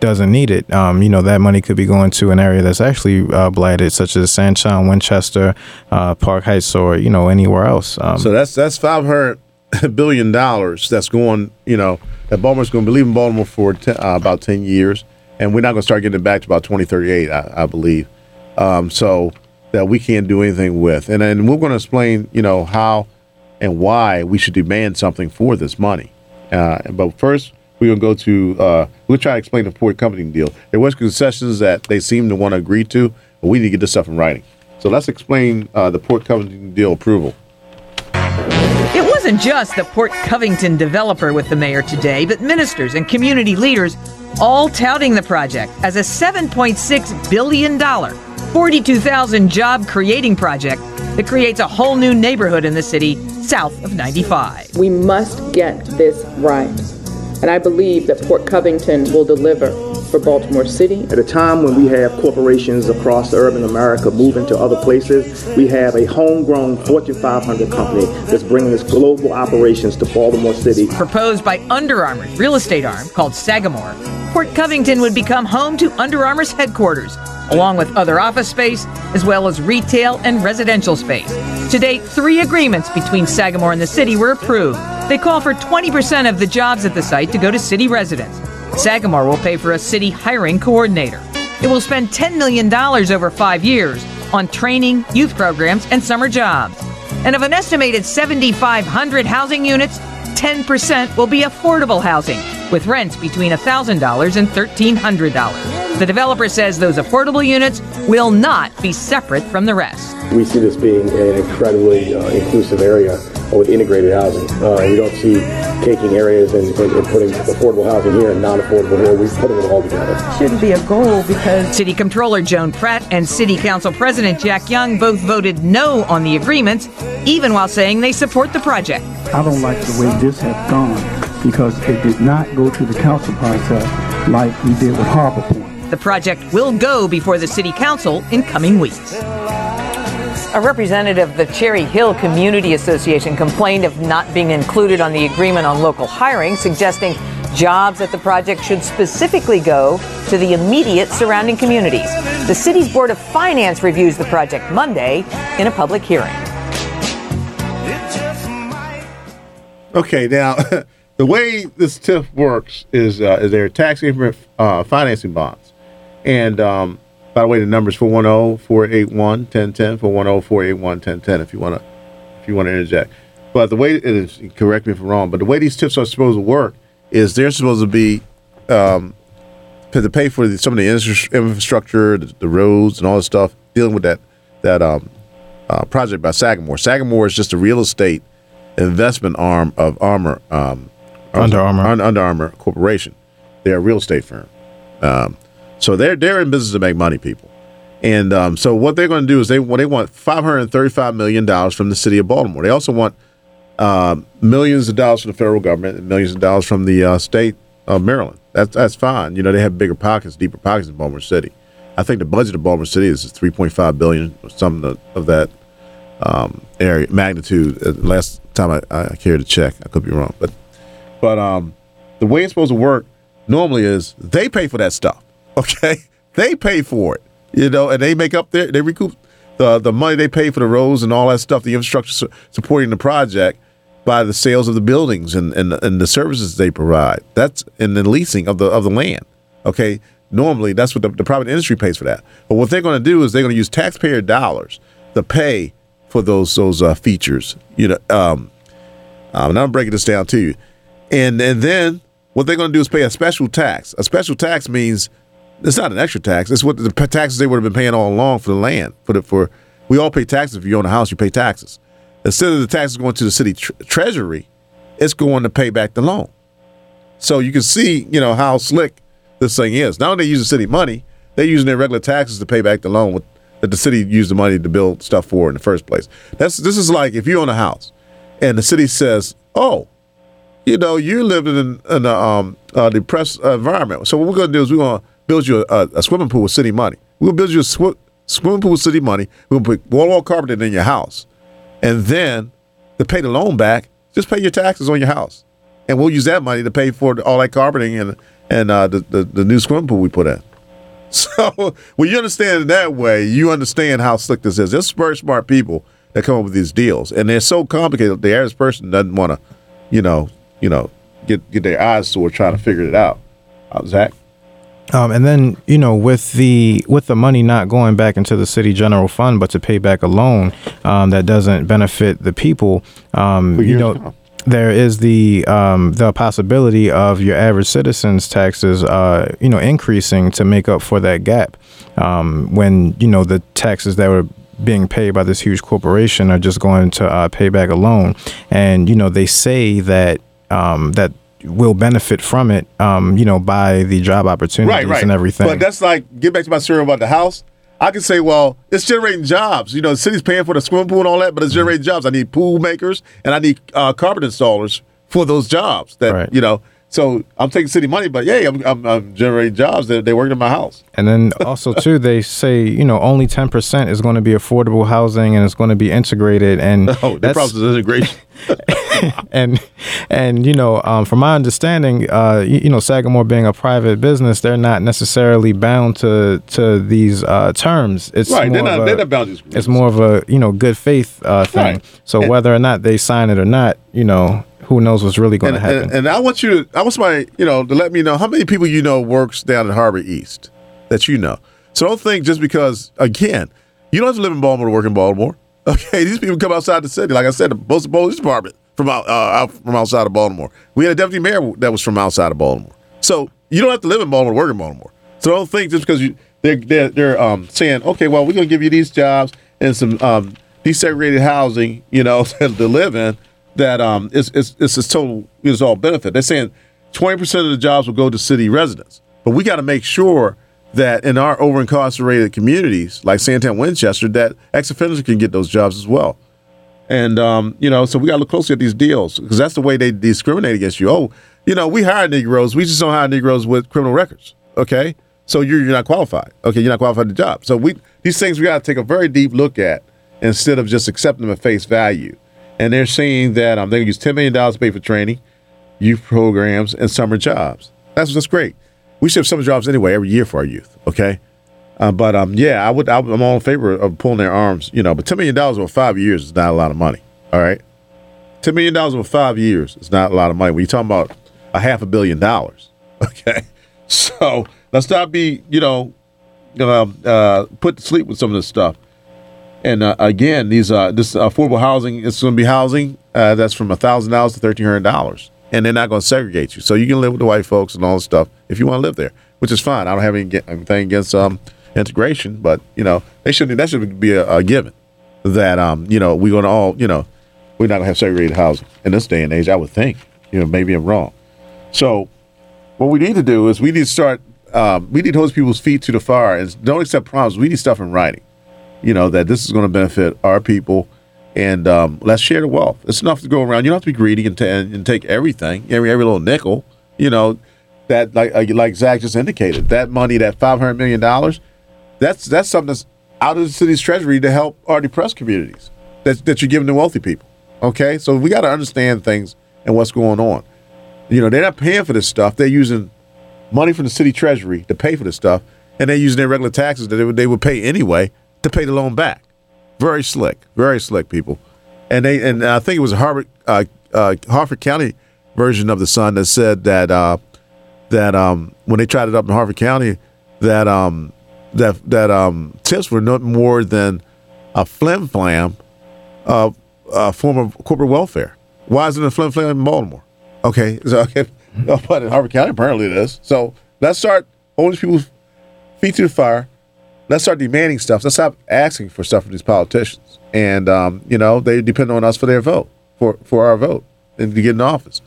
doesn't need it. Um, you know that money could be going to an area that's actually uh, blighted, such as Sandtown, Winchester, uh, Park Heights, or you know anywhere else. Um, so that's that's five hundred billion dollars that's going. You know that Baltimore's going to be leaving Baltimore for ten, uh, about ten years, and we're not going to start getting it back to about twenty thirty eight, I, I believe. Um, so that we can't do anything with, and then we're going to explain, you know, how and why we should demand something for this money. Uh, but first, we're gonna go to uh, we'll try to explain the Port Covington deal. There was concessions that they seem to want to agree to, but we need to get this stuff in writing. So let's explain uh, the Port Covington deal approval. It wasn't just the Port Covington developer with the mayor today, but ministers and community leaders all touting the project as a $7.6 billion, 42,000 job creating project that creates a whole new neighborhood in the city south of 95. We must get this right. And I believe that Port Covington will deliver for Baltimore City. At a time when we have corporations across urban America moving to other places, we have a homegrown Fortune 500 company that's bringing its global operations to Baltimore City. Proposed by Under Armour's real estate arm called Sagamore, Port Covington would become home to Under Armour's headquarters, along with other office space, as well as retail and residential space. To date, three agreements between Sagamore and the city were approved. They call for 20% of the jobs at the site to go to city residents. Sagamore will pay for a city hiring coordinator. It will spend $10 million over five years on training, youth programs, and summer jobs. And of an estimated 7,500 housing units, 10% will be affordable housing, with rents between $1,000 and $1,300. The developer says those affordable units will not be separate from the rest. We see this being an incredibly uh, inclusive area with integrated housing. Uh, we don't see taking areas and, and, and, putting affordable housing here and non-affordable here. We're putting it all together. Shouldn't be a goal because City Comptroller Joan Pratt and City Council President Jack Young both voted no on the agreements, even while saying they support the project. I don't like the way this has gone because it did not go through the council process like we did with Harbor Point. The project will go before the City Council in coming weeks. A representative of the Cherry Hill Community Association complained of not being included on the agreement on local hiring, suggesting jobs at the project should specifically go to the immediate surrounding communities. The city's Board of Finance reviews the project Monday in a public hearing. Okay, now the way this TIF works is uh, is there are tax increment uh, financing bonds, and um, by the way, the number is 410-481-1010, 410-481-1010 if you want to if you want to interject. But the way it is, correct me if I'm wrong, but the way these TIFs are supposed to work is they're supposed to be um, to pay for the, some of the infrastructure, the, the, roads, and all this stuff dealing with that that um, uh, project by Sagamore. Sagamore is just a real estate investment arm of Armor um, Under Armour Under Armour Corporation. They're a real estate firm. Um, so they're they're in business to make money, people. And um, so what they're going to do is they they want five hundred thirty five million dollars from the city of Baltimore. They also want uh, millions of dollars from the federal government and millions of dollars from the uh, state of Maryland. That's that's fine. You know they have bigger pockets, deeper pockets in Baltimore City. I think the budget of Baltimore City is three point five billion, or something of that um, area magnitude. Uh, last time I, I cared to check, I could be wrong, but but um, the way it's supposed to work normally is they pay for that stuff. Okay, they pay for it, you know, and they make up their they recoup the the money they pay for the roads and all that stuff, the infrastructure su- supporting the project by the sales of the buildings and, and and the services they provide. That's in the leasing of the of the land. Okay, normally that's what the, the private industry pays for that. But what they're going to do is they're going to use taxpayer dollars to pay for those those uh, features. You know, um, um, and I'm breaking this down to you, and and then what they're going to do is pay a special tax. A special tax means it's not an extra tax. It's what the taxes they would have been paying all along for the land. For the, for we all pay taxes. If you own a house, you pay taxes. Instead of the taxes going to the city tre- treasury, it's going to pay back the loan. So you can see, you know, how slick this thing is. Now they use the city money. They're using their regular taxes to pay back the loan with, that the city used the money to build stuff for in the first place. That's this is like if you own a house and the city says, oh, you know, you're living in, in a um, uh, depressed environment. So what we're going to do is we're going to build you a, a swimming pool with city money. To build you a sw- swimming pool with city money. Going to put wall-to-wall carpeting in your house. And then to pay the loan back, just pay your taxes on your house. And we'll use that money to pay for all that carpeting and, and uh, the, the, the new swimming pool we put in. So when you understand it that way, you understand how slick this is. There's very smart people that come up with these deals, and they're so complicated. The average person doesn't want to, you know, you know, get get their eyes sore trying to figure it out. Uh, Zach. Um, and then you know, with the with the money not going back into the city general fund, but to pay back a loan um, that doesn't benefit the people, um, you know, there is the um, the possibility of your average citizen's taxes, uh, you know, increasing to make up for that gap. Um, when you know the taxes that were being paid by this huge corporation are just going to uh, pay back a loan, and you know they say that um, that will benefit from it, um, you know, by the job opportunities right, right. and everything. But that's like get back to my story about the house. I can say, well, it's generating jobs. You know, the city's paying for the swimming pool and all that, but it's generating jobs. I need pool makers and I need uh, carpet installers for those jobs. That you know, so I'm taking city money, but yeah, I'm, I'm, I'm generating jobs. They're, they're working in my house. And then also too, they say you know only ten percent is going to be affordable housing and it's going to be integrated. And oh, the problem is integration. And and you know, um, from my understanding, uh, you, you, know, Sagamore being a private business, they're not necessarily bound to to these uh, terms. It's right. They're more not. of a- they're not bound to It's more of a you know good faith uh, thing. Right. So And- whether or not they sign it or not, you know, who knows what's really going to happen. and, and I want you to, I want somebody, you know, to let me know how many people you know works down in Harbor East that you know. So don't think just because, again, you don't have to live in Baltimore to work in Baltimore. Okay, these people come outside the city. Like I said, the Boston Police Department from out, uh, out from outside of Baltimore. We had a deputy mayor that was from outside of Baltimore. So you don't have to live in Baltimore work in Baltimore. So don't think just because you they're they're, they're um, saying, okay, well, we're gonna give you these jobs and some um, desegregated housing, you know, to live in. That um, it's it's it's a total it's all benefit. They're saying twenty percent of the jobs will go to city residents, but we got to make sure that in our over incarcerated communities like Sandtown, Winchester, that ex offenders can get those jobs as well. And um, you know, so we got to look closely at these deals because that's the way they discriminate against you. Oh, you know, we hire Negroes, we just don't hire Negroes with criminal records. Okay, so you're you're not qualified. Okay, you're not qualified for the job. So we these things we got to take a very deep look at instead of just accepting them at face value. And they're saying that um, they're gonna use ten million dollars to pay for training, youth programs, and summer jobs. That's that's great. We should have summer jobs anyway every year for our youth. Okay. Uh, but um, yeah, I would. I'm all in favor of pulling their arms, you know. But ten million dollars over five years is not a lot of money. All right, ten million dollars over five years is not a lot of money. You're talking about a half a billion dollars, okay. So let's not be, you know, um, uh, put to sleep with some of this stuff. And uh, again, these uh, this affordable housing is going to be housing uh, that's from thousand dollars to thirteen hundred dollars, and they're not going to segregate you. So you can live with the white folks and all this stuff if you want to live there, which is fine. I don't have anything against um, integration, but you know they should that should be a, a given that um you know we're going to all you know we're not going to have segregated housing in this day and age. I would think you know maybe I'm wrong. So what we need to do is we need to start. Um, we need to hold people's feet to the fire and don't accept promises. We need stuff in writing you know that this is going to benefit our people and um, let's share the wealth. It's enough to go around. You don't have to be greedy and, ta- and take everything every every little nickel you know that like like zach just indicated that money that 500 million dollars that's that's something that's out of the city's treasury to help our depressed communities that, that you're giving to wealthy people okay? So we got to understand things and what's going on. You know they're not paying for this stuff. They're using money from the city treasury to pay for this stuff and they're using their regular taxes that they would, they would pay anyway to pay the loan back. Very slick, very slick people. And they and I think it was a Harvard uh, uh, Harford County version of the Sun that said that uh, that um, when they tried it up in Harford County, that um, that that um, TIFs were nothing more than a flim flam uh, uh, form of corporate welfare. Why isn't it a flim flam in Baltimore? Okay, so okay, but in Harford County apparently it is. So let's start holding people's feet to the fire let's start demanding stuff. Let's stop asking for stuff from these politicians. And um, you know, they depend on us for their vote, for for our vote, and to get in office.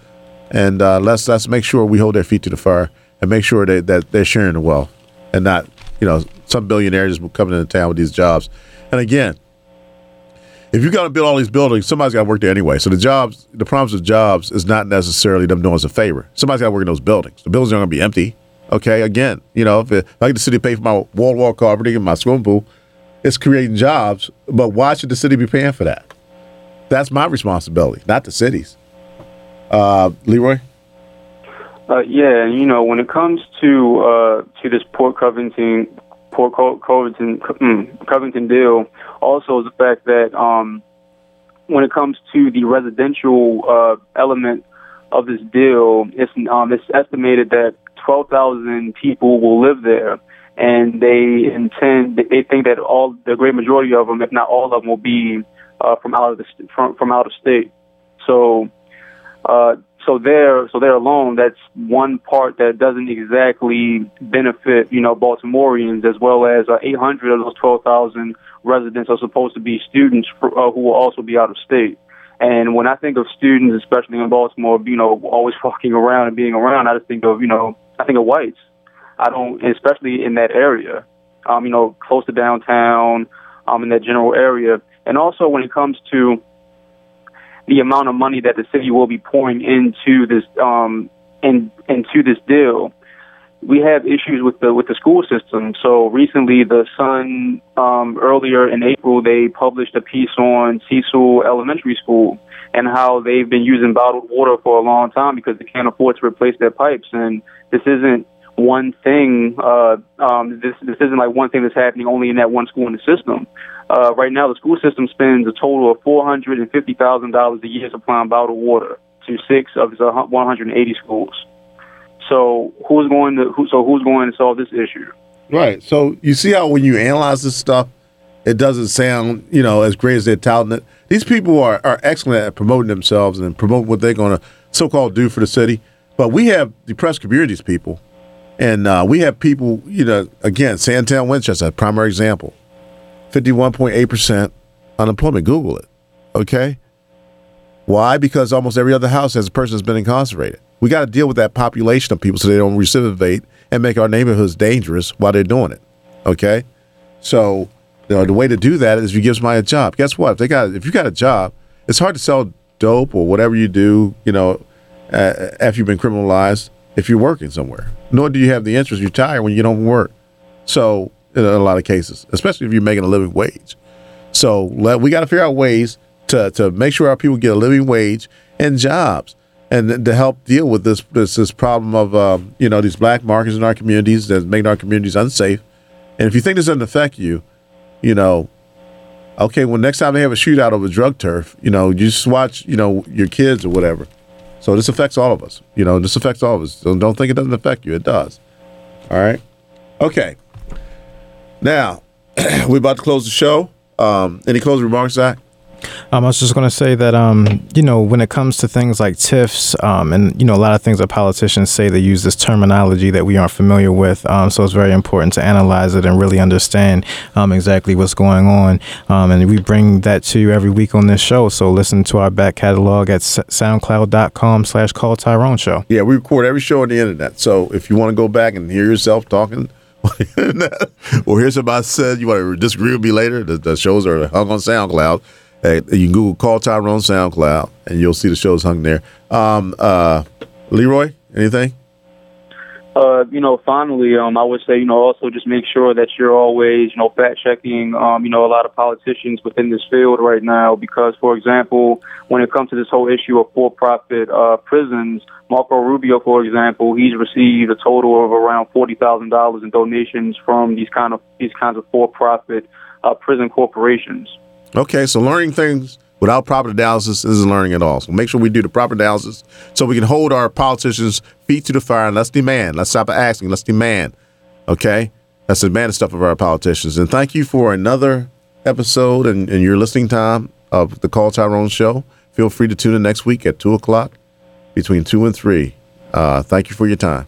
And uh, let's let's make sure we hold their feet to the fire and make sure that, that they're sharing the wealth and not you know some billionaires coming into town with these jobs. And again, if you got to build all these buildings, somebody's got to work there anyway. So the jobs, the promise of jobs is not necessarily them doing us a favor. Somebody's got to work in those buildings. The buildings aren't going to be empty. Okay, again, you know, if, it, if I get the city to pay for my wall wall carpeting and my swimming pool, it's creating jobs. But why should the city be paying for that? That's my responsibility, not the city's. Uh, Leroy. Uh, yeah, and you know, when it comes to uh, to this Port Covington Port Co- Covington mm, Covington deal, also the fact that um, when it comes to the residential uh, element of this deal, it's um, it's estimated that 12,000 people will live there, and they intend they think that all the great majority of them, if not all of them, will be uh, from out of the from from out of state. So. Uh, so there, so there alone, that's one part that doesn't exactly benefit, you know, Baltimoreans, as well as uh, 800 of those 12,000 residents are supposed to be students for, uh, who will also be out of state. And when I think of students, especially in Baltimore, you know, always walking around and being around, I just think of, you know, I think of whites. I don't, especially in that area, um, you know, close to downtown, um, in that general area. And also when it comes to the amount of money that the city will be pouring into this um in into this deal. We have issues with the with the school system. So recently, the Sun um, earlier in April they published a piece on Cecil Elementary School and how they've been using bottled water for a long time because they can't afford to replace their pipes. And this isn't one thing. Uh, um, this this isn't like one thing that's happening only in that one school in the system. Uh, right now, the school system spends a total of four hundred and fifty thousand dollars a year supplying bottled water to six of its one hundred and eighty schools. So who's going to who, so who's going to solve this issue? Right. So you see how when you analyze this stuff, it doesn't sound you know as great as they're touting it. These people are, are excellent at promoting themselves and promoting what they're going to so-called do for the city. But we have depressed communities people, and uh, we have people. You know, again, Sandtown, Winchester, primary example. 51.8% unemployment. Google it. Okay? Why? Because almost every other house has a person that's been incarcerated. We got to deal with that population of people so they don't recidivate and make our neighborhoods dangerous while they're doing it. Okay? So, you know, the way to do that is if you give somebody a job. Guess what? If they got if you got a job, it's hard to sell dope or whatever you do, you know, uh, after you've been criminalized if you're working somewhere. Nor do you have the interest. You're tired when you don't work. So in a lot of cases, especially if you're making a living wage. So let, we got to figure out ways to, to make sure our people get a living wage and jobs, and to help deal with this this, this problem of um, you know these black markets in our communities that make our communities unsafe. And if you think this doesn't affect you, you know, okay, well next time they have a shootout over drug turf, you know, you just watch you know your kids or whatever. So this affects all of us. You know, this affects all of us. Don't think it doesn't affect you. It does. All right. Okay. Now, we're about to close the show. Um, any closing remarks, Zach? Um, I was just going to say that, um, you know, when it comes to things like TIFs, um, and, you know, a lot of things that politicians say, they use this terminology that we aren't familiar with. Um, so it's very important to analyze it and really understand um, exactly what's going on. Um, and we bring that to you every week on this show. So listen to our back catalog at soundcloud.com slash call Tyrone show. Yeah, we record every show on the internet. So if you want to go back and hear yourself talking, or hear somebody said you want to disagree with me later, the, the shows are hung on SoundCloud. Hey, you can Google Call Tyrone SoundCloud, and you'll see the shows hung there. Um, uh, Leroy, anything? Uh, you know, finally, um, I would say, you know, also just make sure that you're always, you know, fact checking, um, you know, a lot of politicians within this field right now. Because, for example, when it comes to this whole issue of for profit uh, prisons, Marco Rubio, for example, he's received a total of around forty thousand dollars in donations from these kind of these kinds of for profit uh, prison corporations. Okay, so learning things without proper analysis isn't learning at all. So make sure we do the proper analysis so we can hold our politicians' feet to the fire and let's demand. Let's stop asking. Let's demand. Okay? That's the demand stuff of our politicians. And thank you for another episode and, and your listening time of the Call Tyrone Show. Feel free to tune in next week at 2 o'clock between 2 and 3. Uh, thank you for your time.